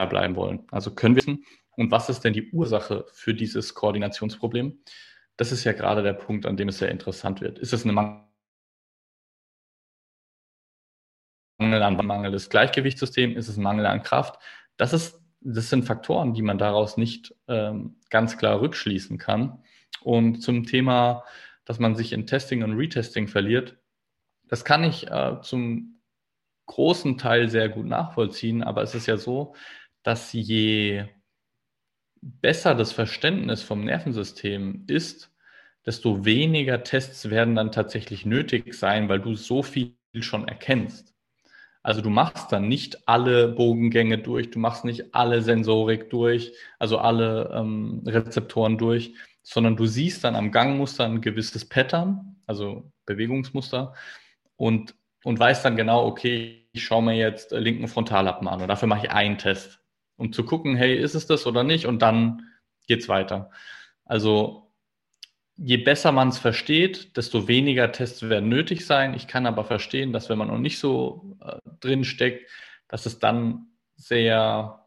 Speaker 2: bleiben wollen. Also können wir wissen, Und was ist denn die Ursache für dieses Koordinationsproblem? Das ist ja gerade der Punkt, an dem es sehr interessant wird. Ist es eine Mangel an mangelndes Gleichgewichtssystem? Ist es Mangel an Kraft? Das, ist, das sind Faktoren, die man daraus nicht ähm, ganz klar rückschließen kann. Und zum Thema, dass man sich in Testing und Retesting verliert, das kann ich äh, zum großen Teil sehr gut nachvollziehen, aber es ist ja so, dass je besser das Verständnis vom Nervensystem ist, desto weniger Tests werden dann tatsächlich nötig sein, weil du so viel schon erkennst. Also du machst dann nicht alle Bogengänge durch, du machst nicht alle Sensorik durch, also alle ähm, Rezeptoren durch, sondern du siehst dann am Gangmuster ein gewisses Pattern, also Bewegungsmuster und, und weißt dann genau, okay, ich schaue mir jetzt linken Frontallappen an und dafür mache ich einen Test, um zu gucken, hey, ist es das oder nicht und dann geht's weiter. Also je besser man es versteht, desto weniger Tests werden nötig sein. Ich kann aber verstehen, dass wenn man noch nicht so äh, drin steckt, dass es dann sehr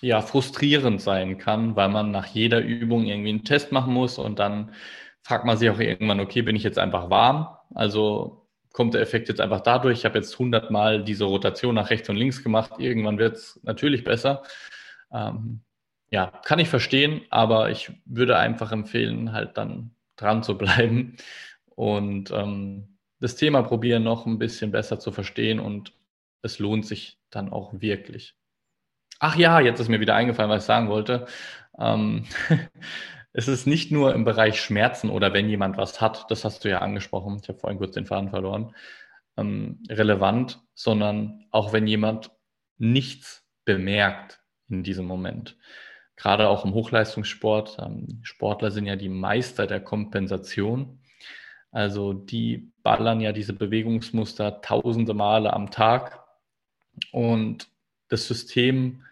Speaker 2: ja, frustrierend sein kann, weil man nach jeder Übung irgendwie einen Test machen muss und dann fragt man sich auch irgendwann, okay, bin ich jetzt einfach warm? Also kommt der Effekt jetzt einfach dadurch, ich habe jetzt hundertmal diese Rotation nach rechts und links gemacht, irgendwann wird es natürlich besser. Ähm, ja, kann ich verstehen, aber ich würde einfach empfehlen, halt dann dran zu bleiben und ähm, das Thema probieren noch ein bisschen besser zu verstehen und es lohnt sich dann auch wirklich. Ach ja, jetzt ist mir wieder eingefallen, was ich sagen wollte. Ähm, es ist nicht nur im Bereich Schmerzen oder wenn jemand was hat, das hast du ja angesprochen, ich habe vorhin kurz den Faden verloren, ähm, relevant, sondern auch wenn jemand nichts bemerkt in diesem Moment gerade auch im Hochleistungssport. Ähm, Sportler sind ja die Meister der Kompensation. Also die ballern ja diese Bewegungsmuster tausende Male am Tag und das System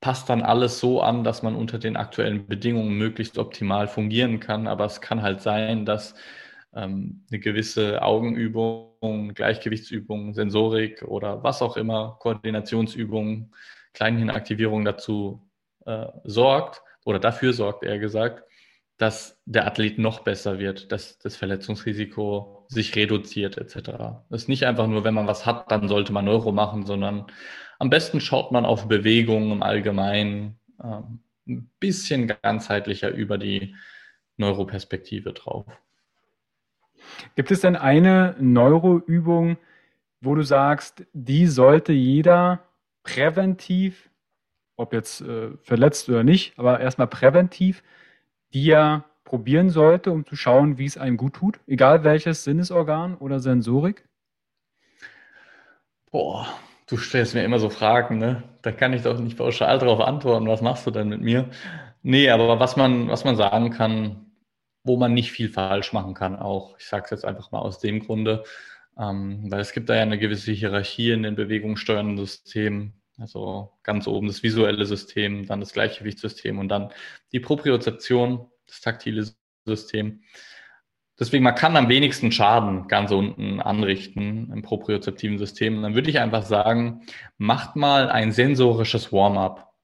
Speaker 2: passt dann alles so an, dass man unter den aktuellen Bedingungen möglichst optimal fungieren kann. Aber es kann halt sein, dass ähm, eine gewisse Augenübung, Gleichgewichtsübung, Sensorik oder was auch immer, Koordinationsübungen, Kleinhirnaktivierung dazu äh, sorgt, oder dafür sorgt er gesagt, dass der Athlet noch besser wird, dass das Verletzungsrisiko sich reduziert etc. Das ist nicht einfach nur, wenn man was hat, dann sollte man Neuro machen, sondern am besten schaut man auf Bewegungen im Allgemeinen ähm, ein bisschen ganzheitlicher über die Neuroperspektive drauf.
Speaker 1: Gibt es denn eine Neuroübung, wo du sagst, die sollte jeder präventiv ob jetzt äh, verletzt oder nicht, aber erstmal präventiv, die er probieren sollte, um zu schauen, wie es einem gut tut, egal welches Sinnesorgan oder Sensorik?
Speaker 2: Boah, du stellst mir immer so Fragen, ne? Da kann ich doch nicht pauschal darauf antworten, was machst du denn mit mir? Nee, aber was man, was man sagen kann, wo man nicht viel falsch machen kann, auch, ich sage es jetzt einfach mal aus dem Grunde, ähm, weil es gibt da ja eine gewisse Hierarchie in den bewegungssteuernden Systemen. Also ganz oben das visuelle System, dann das Gleichgewichtssystem und dann die Propriozeption, das taktile System. Deswegen, man kann am wenigsten Schaden ganz unten anrichten im propriozeptiven System. Und dann würde ich einfach sagen, macht mal ein sensorisches Warm-up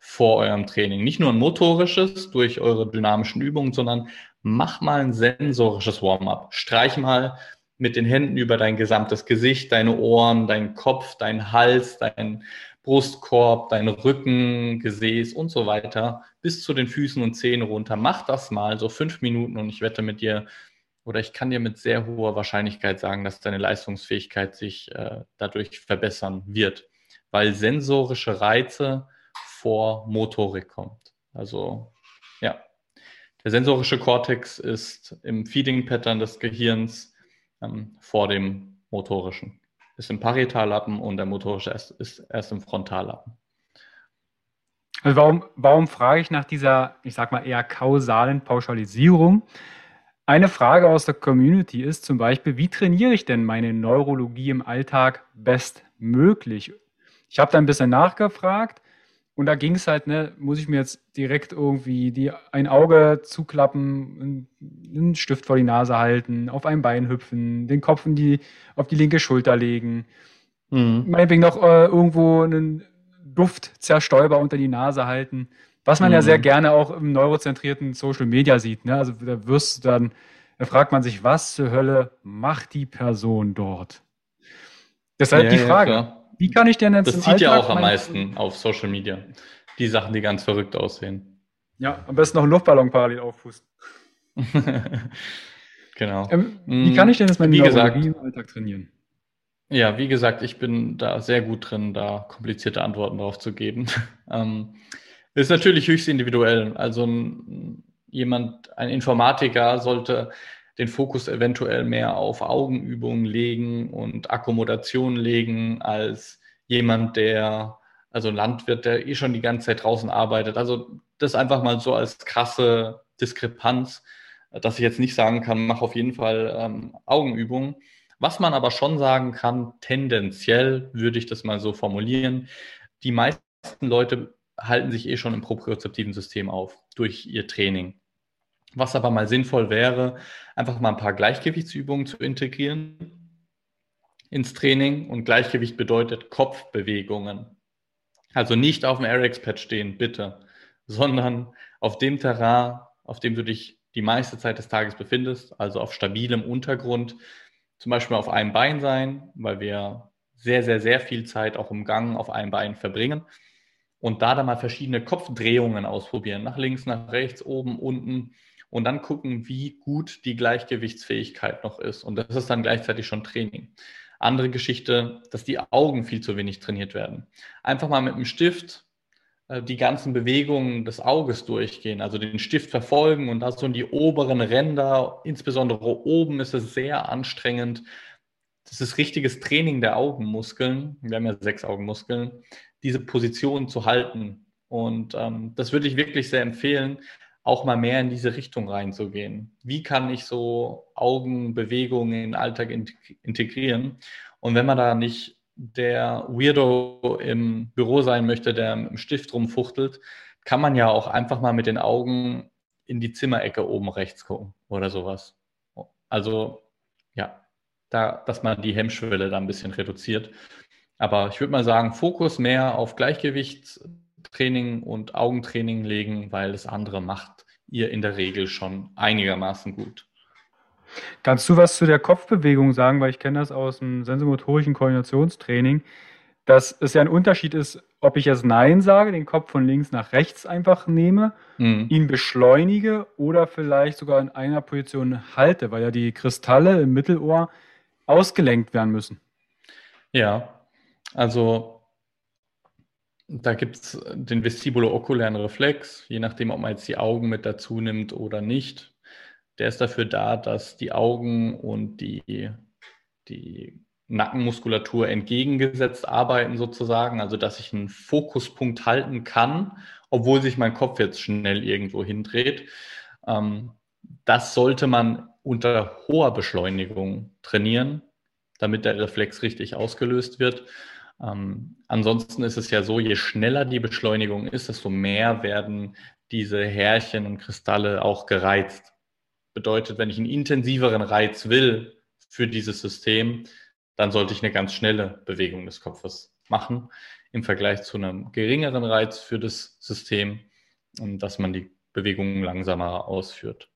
Speaker 2: vor eurem Training. Nicht nur ein motorisches durch eure dynamischen Übungen, sondern mach mal ein sensorisches Warm-up. Streich mal mit den Händen über dein gesamtes Gesicht, deine Ohren, dein Kopf, dein Hals, dein Brustkorb, dein Rücken, Gesäß und so weiter bis zu den Füßen und Zehen runter. Mach das mal so fünf Minuten und ich wette mit dir, oder ich kann dir mit sehr hoher Wahrscheinlichkeit sagen, dass deine Leistungsfähigkeit sich äh, dadurch verbessern wird, weil sensorische Reize vor Motorik kommt. Also ja, der sensorische Kortex ist im Feeding-Pattern des Gehirns ähm, vor dem motorischen ist im Parietallappen und der motorische ist erst im Frontallappen.
Speaker 1: Also warum, warum frage ich nach dieser, ich sag mal, eher kausalen Pauschalisierung? Eine Frage aus der Community ist zum Beispiel, wie trainiere ich denn meine Neurologie im Alltag bestmöglich? Ich habe da ein bisschen nachgefragt und da ging es halt, ne, muss ich mir jetzt direkt irgendwie die, ein Auge zuklappen, einen Stift vor die Nase halten, auf ein Bein hüpfen, den Kopf in die, auf die linke Schulter legen. Mhm. Meinetwegen noch äh, irgendwo einen Duftzerstäuber unter die Nase halten, was man mhm. ja sehr gerne auch im neurozentrierten Social Media sieht. Ne? Also da wirst du dann, da fragt man sich, was zur Hölle macht die Person dort? Deshalb ja, die Frage, ja, wie kann ich denn jetzt
Speaker 2: Das zieht ja auch am meisten auf Social Media. Die Sachen, die ganz verrückt aussehen.
Speaker 1: Ja, am besten noch einen Luftballon parallel aufpusten.
Speaker 2: genau.
Speaker 1: Ähm, wie kann ich denn jetzt meine wie gesagt, im Alltag trainieren?
Speaker 2: Ja, wie gesagt, ich bin da sehr gut drin, da komplizierte Antworten drauf zu geben. ähm, ist natürlich höchst individuell. Also ein, jemand, ein Informatiker sollte den Fokus eventuell mehr auf Augenübungen legen und Akkommodation legen als jemand, der, also Landwirt, der eh schon die ganze Zeit draußen arbeitet. Also das einfach mal so als krasse Diskrepanz, dass ich jetzt nicht sagen kann, mach auf jeden Fall ähm, Augenübungen. Was man aber schon sagen kann, tendenziell würde ich das mal so formulieren, die meisten Leute halten sich eh schon im propriozeptiven System auf durch ihr Training. Was aber mal sinnvoll wäre, einfach mal ein paar Gleichgewichtsübungen zu integrieren ins Training. Und Gleichgewicht bedeutet Kopfbewegungen. Also nicht auf dem RX-Pad stehen, bitte, sondern auf dem Terrain, auf dem du dich die meiste Zeit des Tages befindest, also auf stabilem Untergrund, zum Beispiel auf einem Bein sein, weil wir sehr, sehr, sehr viel Zeit auch im Gang auf einem Bein verbringen und da dann mal verschiedene Kopfdrehungen ausprobieren, nach links, nach rechts, oben, unten und dann gucken, wie gut die Gleichgewichtsfähigkeit noch ist. Und das ist dann gleichzeitig schon Training. Andere Geschichte, dass die Augen viel zu wenig trainiert werden. Einfach mal mit dem Stift äh, die ganzen Bewegungen des Auges durchgehen, also den Stift verfolgen und da so in die oberen Ränder, insbesondere oben ist es sehr anstrengend. Das ist richtiges Training der Augenmuskeln. Wir haben ja sechs Augenmuskeln diese Position zu halten. Und ähm, das würde ich wirklich sehr empfehlen, auch mal mehr in diese Richtung reinzugehen. Wie kann ich so Augenbewegungen in den Alltag integrieren? Und wenn man da nicht der Weirdo im Büro sein möchte, der mit dem Stift rumfuchtelt, kann man ja auch einfach mal mit den Augen in die Zimmerecke oben rechts gucken oder sowas. Also ja, da, dass man die Hemmschwelle da ein bisschen reduziert. Aber ich würde mal sagen, Fokus mehr auf Gleichgewichtstraining und Augentraining legen, weil das andere macht ihr in der Regel schon einigermaßen gut.
Speaker 1: Kannst du was zu der Kopfbewegung sagen, weil ich kenne das aus dem sensomotorischen Koordinationstraining, dass es ja ein Unterschied ist, ob ich jetzt Nein sage, den Kopf von links nach rechts einfach nehme, mhm. ihn beschleunige oder vielleicht sogar in einer Position halte, weil ja die Kristalle im Mittelohr ausgelenkt werden müssen.
Speaker 2: Ja, also da gibt es den vestibulo-okulären Reflex, je nachdem, ob man jetzt die Augen mit dazu nimmt oder nicht. Der ist dafür da, dass die Augen und die, die Nackenmuskulatur entgegengesetzt arbeiten sozusagen, also dass ich einen Fokuspunkt halten kann, obwohl sich mein Kopf jetzt schnell irgendwo hindreht. Ähm, das sollte man unter hoher Beschleunigung trainieren, damit der Reflex richtig ausgelöst wird. Ähm, ansonsten ist es ja so, je schneller die Beschleunigung ist, desto mehr werden diese Härchen und Kristalle auch gereizt. Bedeutet, wenn ich einen intensiveren Reiz will für dieses System, dann sollte ich eine ganz schnelle Bewegung des Kopfes machen im Vergleich zu einem geringeren Reiz für das System, dass man die Bewegungen langsamer ausführt.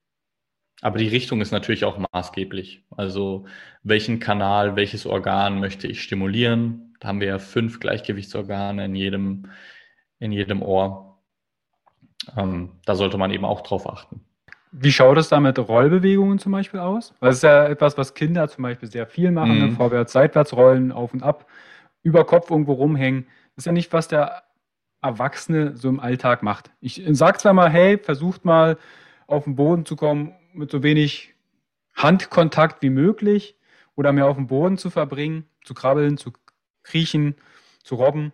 Speaker 2: Aber die Richtung ist natürlich auch maßgeblich. Also welchen Kanal, welches Organ möchte ich stimulieren? Da haben wir ja fünf Gleichgewichtsorgane in jedem, in jedem Ohr. Ähm, da sollte man eben auch drauf achten.
Speaker 1: Wie schaut es da mit Rollbewegungen zum Beispiel aus? Das ist ja etwas, was Kinder zum Beispiel sehr viel machen, ne? mhm. vorwärts, seitwärts rollen, auf und ab, über Kopf irgendwo rumhängen. Das ist ja nicht, was der Erwachsene so im Alltag macht. Ich sage zwar mal, hey, versucht mal auf den Boden zu kommen mit so wenig Handkontakt wie möglich oder mehr auf dem Boden zu verbringen, zu krabbeln, zu kriechen, zu robben.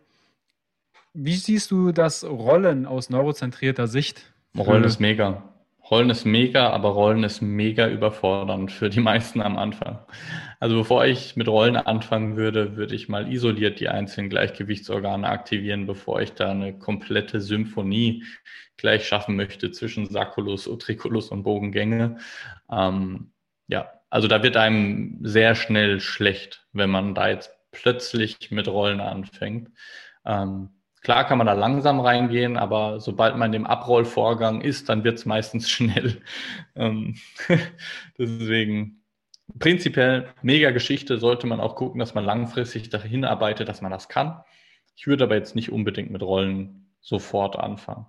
Speaker 1: Wie siehst du das Rollen aus neurozentrierter Sicht?
Speaker 2: Rollen ist mega. Rollen ist mega, aber Rollen ist mega überfordernd für die meisten am Anfang. Also bevor ich mit Rollen anfangen würde, würde ich mal isoliert die einzelnen Gleichgewichtsorgane aktivieren, bevor ich da eine komplette Symphonie gleich schaffen möchte zwischen Sacculus, Utriculus und Bogengänge. Ähm, ja, also da wird einem sehr schnell schlecht, wenn man da jetzt plötzlich mit Rollen anfängt. Ähm, Klar kann man da langsam reingehen, aber sobald man in dem Abrollvorgang ist, dann wird es meistens schnell. Ähm, deswegen prinzipiell mega Geschichte, sollte man auch gucken, dass man langfristig dahin arbeitet, dass man das kann. Ich würde aber jetzt nicht unbedingt mit Rollen sofort anfangen.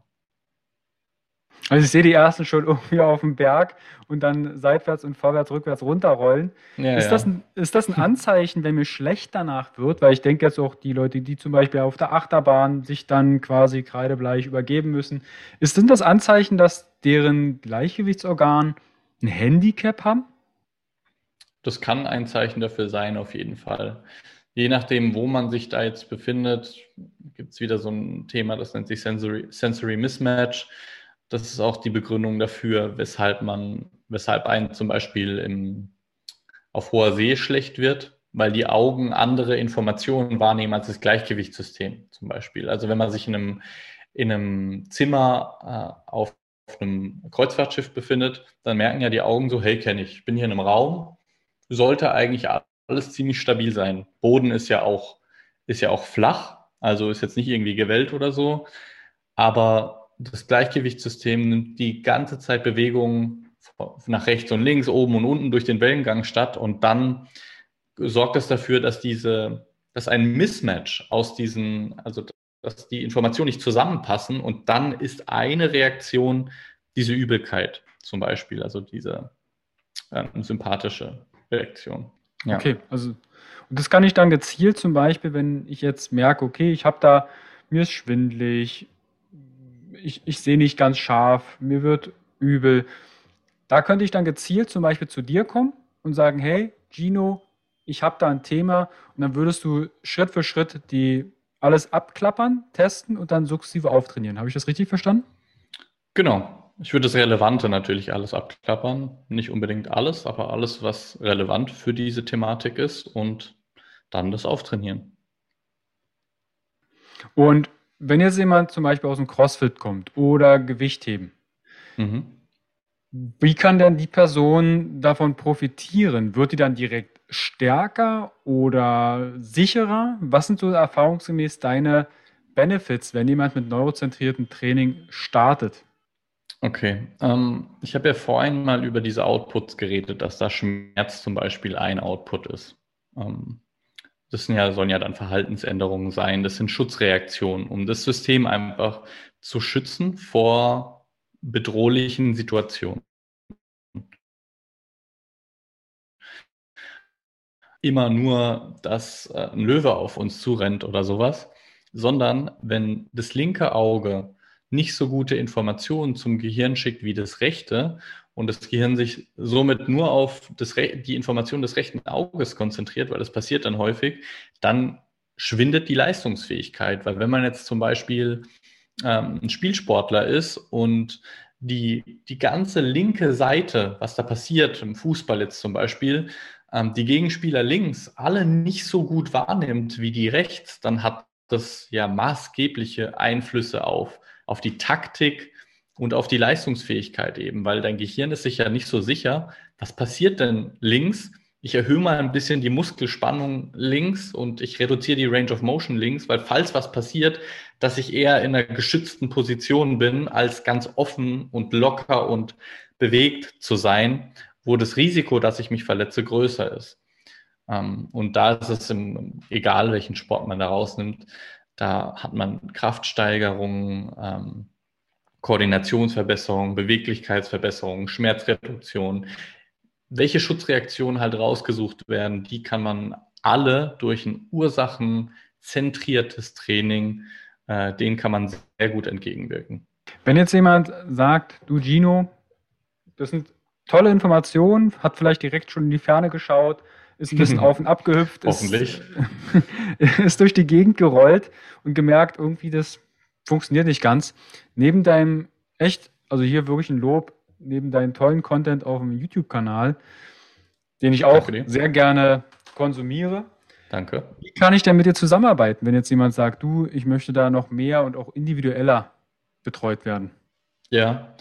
Speaker 1: Also ich sehe die ersten schon irgendwie auf dem Berg und dann seitwärts und vorwärts, rückwärts runterrollen. Ja, ist, ja. Das ein, ist das ein Anzeichen, wenn mir schlecht danach wird? Weil ich denke jetzt auch die Leute, die zum Beispiel auf der Achterbahn sich dann quasi kreidebleich übergeben müssen. Ist denn das Anzeichen, dass deren Gleichgewichtsorgan ein Handicap haben?
Speaker 2: Das kann ein Zeichen dafür sein, auf jeden Fall. Je nachdem, wo man sich da jetzt befindet, gibt es wieder so ein Thema, das nennt sich Sensory, Sensory Mismatch das ist auch die Begründung dafür, weshalb man, weshalb ein zum Beispiel im, auf hoher See schlecht wird, weil die Augen andere Informationen wahrnehmen als das Gleichgewichtssystem zum Beispiel. Also wenn man sich in einem, in einem Zimmer äh, auf, auf einem Kreuzfahrtschiff befindet, dann merken ja die Augen so, hey, kenne ich, ich bin hier in einem Raum, sollte eigentlich alles ziemlich stabil sein. Boden ist ja auch, ist ja auch flach, also ist jetzt nicht irgendwie gewellt oder so, aber das Gleichgewichtssystem nimmt die ganze Zeit Bewegungen nach rechts und links, oben und unten durch den Wellengang statt und dann sorgt das dafür, dass diese, dass ein Mismatch aus diesen, also dass die Informationen nicht zusammenpassen und dann ist eine Reaktion diese Übelkeit zum Beispiel, also diese ähm, sympathische Reaktion.
Speaker 1: Ja. Okay, also und das kann ich dann gezielt zum Beispiel, wenn ich jetzt merke, okay, ich habe da, mir ist schwindlig, ich, ich sehe nicht ganz scharf, mir wird übel. Da könnte ich dann gezielt zum Beispiel zu dir kommen und sagen, hey, Gino, ich habe da ein Thema und dann würdest du Schritt für Schritt die alles abklappern, testen und dann sukzessive auftrainieren. Habe ich das richtig verstanden?
Speaker 2: Genau. Ich würde das Relevante natürlich alles abklappern. Nicht unbedingt alles, aber alles, was relevant für diese Thematik ist und dann das auftrainieren.
Speaker 1: Und wenn jetzt jemand zum Beispiel aus dem CrossFit kommt oder Gewichtheben, mhm. wie kann denn die Person davon profitieren? Wird die dann direkt stärker oder sicherer? Was sind so erfahrungsgemäß deine Benefits, wenn jemand mit neurozentriertem Training startet?
Speaker 2: Okay, ähm, ich habe ja vorhin mal über diese Outputs geredet, dass da Schmerz zum Beispiel ein Output ist. Ähm, das sind ja, sollen ja dann Verhaltensänderungen sein. Das sind Schutzreaktionen, um das System einfach zu schützen vor bedrohlichen Situationen. Immer nur, dass äh, ein Löwe auf uns zurennt oder sowas, sondern wenn das linke Auge nicht so gute Informationen zum Gehirn schickt wie das rechte und das Gehirn sich somit nur auf das, die Information des rechten Auges konzentriert, weil das passiert dann häufig, dann schwindet die Leistungsfähigkeit. Weil wenn man jetzt zum Beispiel ähm, ein Spielsportler ist und die, die ganze linke Seite, was da passiert, im Fußball jetzt zum Beispiel, ähm, die Gegenspieler links alle nicht so gut wahrnimmt wie die rechts, dann hat das ja maßgebliche Einflüsse auf, auf die Taktik, und auf die Leistungsfähigkeit eben, weil dein Gehirn ist sich ja nicht so sicher, was passiert denn links? Ich erhöhe mal ein bisschen die Muskelspannung links und ich reduziere die Range of Motion links, weil falls was passiert, dass ich eher in einer geschützten Position bin, als ganz offen und locker und bewegt zu sein, wo das Risiko, dass ich mich verletze, größer ist. Ähm, und da ist es im, egal, welchen Sport man da rausnimmt, da hat man Kraftsteigerungen, ähm, Koordinationsverbesserung, Beweglichkeitsverbesserung, Schmerzreduktion. Welche Schutzreaktionen halt rausgesucht werden, die kann man alle durch ein ursachenzentriertes Training, äh, denen kann man sehr gut entgegenwirken.
Speaker 1: Wenn jetzt jemand sagt, du Gino, das sind tolle Informationen, hat vielleicht direkt schon in die Ferne geschaut, ist ein bisschen auf und ab gehüpft,
Speaker 2: Hoffentlich.
Speaker 1: Ist, ist durch die Gegend gerollt und gemerkt, irgendwie das funktioniert nicht ganz. Neben deinem echt, also hier wirklich ein Lob, neben deinem tollen Content auf dem YouTube-Kanal, den ich auch sehr gerne konsumiere.
Speaker 2: Danke.
Speaker 1: Wie kann ich denn mit dir zusammenarbeiten, wenn jetzt jemand sagt, du, ich möchte da noch mehr und auch individueller betreut werden?
Speaker 2: Ja,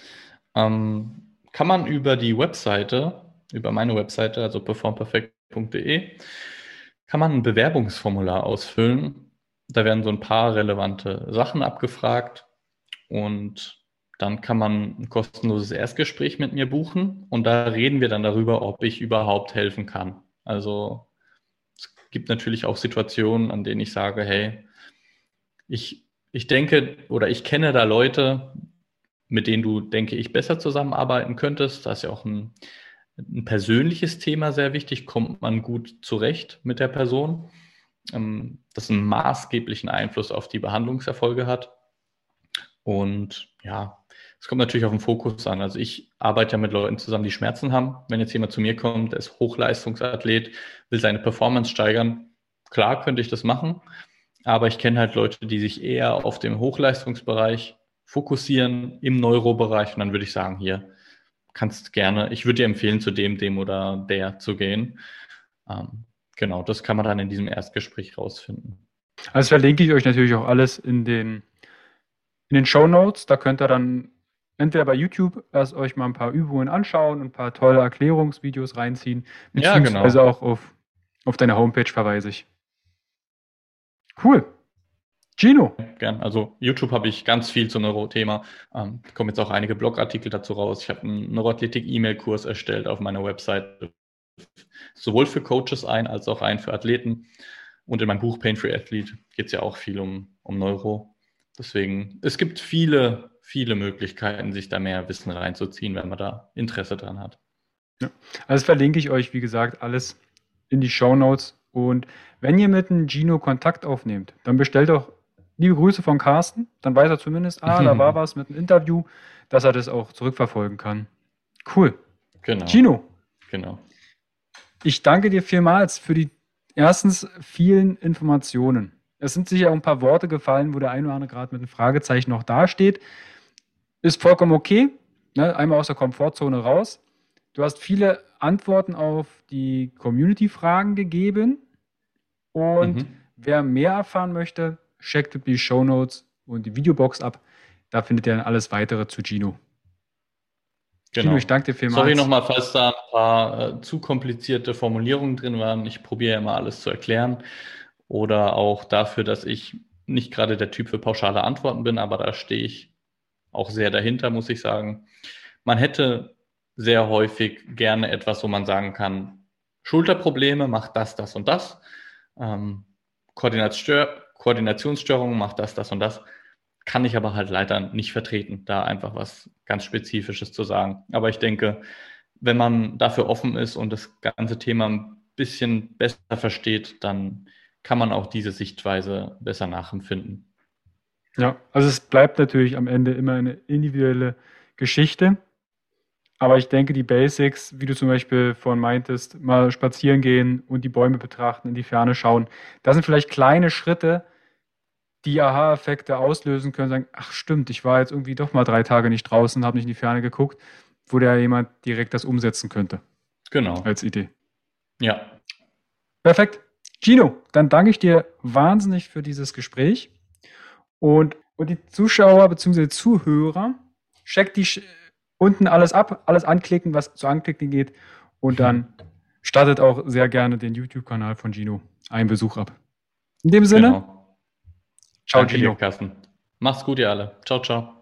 Speaker 2: ähm, kann man über die Webseite, über meine Webseite, also performperfect.de, kann man ein Bewerbungsformular ausfüllen Da werden so ein paar relevante Sachen abgefragt und dann kann man ein kostenloses Erstgespräch mit mir buchen und da reden wir dann darüber, ob ich überhaupt helfen kann. Also es gibt natürlich auch Situationen, an denen ich sage, hey, ich, ich denke oder ich kenne da Leute, mit denen du, denke ich, besser zusammenarbeiten könntest. Da ist ja auch ein, ein persönliches Thema sehr wichtig. Kommt man gut zurecht mit der Person? Ähm, das einen maßgeblichen Einfluss auf die Behandlungserfolge hat. Und ja, es kommt natürlich auf den Fokus an. Also ich arbeite ja mit Leuten zusammen, die Schmerzen haben. Wenn jetzt jemand zu mir kommt, der ist Hochleistungsathlet, will seine Performance steigern, klar könnte ich das machen. Aber ich kenne halt Leute, die sich eher auf dem Hochleistungsbereich fokussieren, im Neurobereich. Und dann würde ich sagen, hier kannst gerne, ich würde dir empfehlen, zu dem, dem oder der zu gehen. Ähm, genau, das kann man dann in diesem Erstgespräch rausfinden.
Speaker 1: Also verlinke ich euch natürlich auch alles in den, in den Show Notes. Da könnt ihr dann entweder bei YouTube erst euch mal ein paar Übungen anschauen und ein paar tolle Erklärungsvideos reinziehen, beziehungsweise ja, genau. auch auf, auf deine Homepage verweise ich. Cool. Gino.
Speaker 2: Gern. Also YouTube habe ich ganz viel zum Neurothema. Ähm, kommen jetzt auch einige Blogartikel dazu raus. Ich habe einen Neuroathletik-E-Mail-Kurs erstellt auf meiner Website, sowohl für Coaches ein als auch ein für Athleten. Und in meinem Buch Pain Free Athlete geht es ja auch viel um, um Neuro. Deswegen, es gibt viele viele Möglichkeiten, sich da mehr Wissen reinzuziehen, wenn man da Interesse dran hat.
Speaker 1: Ja. Also verlinke ich euch, wie gesagt, alles in die Show Notes. Und wenn ihr mit einem Gino Kontakt aufnehmt, dann bestellt doch liebe Grüße von Carsten. Dann weiß er zumindest, ah, da war was mit einem Interview, dass er das auch zurückverfolgen kann. Cool.
Speaker 2: Genau.
Speaker 1: Gino.
Speaker 2: Genau.
Speaker 1: Ich danke dir vielmals für die erstens vielen Informationen. Es sind sicher auch ein paar Worte gefallen, wo der eine oder andere gerade mit einem Fragezeichen noch dasteht. Ist vollkommen okay. Ne? Einmal aus der Komfortzone raus. Du hast viele Antworten auf die Community-Fragen gegeben. Und mhm. wer mehr erfahren möchte, checkt die Show Notes und die Videobox ab. Da findet ihr dann alles weitere zu Gino.
Speaker 2: Genau. Ich danke dir vielmals. Sorry nochmal, falls da ein paar äh, zu komplizierte Formulierungen drin waren. Ich probiere ja immer alles zu erklären. Oder auch dafür, dass ich nicht gerade der Typ für pauschale Antworten bin, aber da stehe ich auch sehr dahinter, muss ich sagen. Man hätte sehr häufig gerne etwas, wo man sagen kann, Schulterprobleme macht das, das und das. Ähm, Koordinationsstörungen macht das, das und das. Kann ich aber halt leider nicht vertreten, da einfach was ganz Spezifisches zu sagen. Aber ich denke, wenn man dafür offen ist und das ganze Thema ein bisschen besser versteht, dann kann man auch diese Sichtweise besser nachempfinden.
Speaker 1: Ja, also es bleibt natürlich am Ende immer eine individuelle Geschichte. Aber ich denke, die Basics, wie du zum Beispiel vorhin meintest, mal spazieren gehen und die Bäume betrachten, in die Ferne schauen, das sind vielleicht kleine Schritte, die Aha-Effekte auslösen können, sagen, ach stimmt, ich war jetzt irgendwie doch mal drei Tage nicht draußen, habe nicht in die Ferne geguckt, wo der jemand direkt das umsetzen könnte.
Speaker 2: Genau.
Speaker 1: Als Idee.
Speaker 2: Ja.
Speaker 1: Perfekt. Gino, dann danke ich dir wahnsinnig für dieses Gespräch. Und, und die Zuschauer bzw. Zuhörer, checkt die unten alles ab, alles anklicken, was zu anklicken geht. Und dann startet auch sehr gerne den YouTube-Kanal von Gino einen Besuch ab. In dem Sinne,
Speaker 2: genau. Ciao Danke Gino. Dir, Carsten. Macht's gut, ihr alle. Ciao, ciao.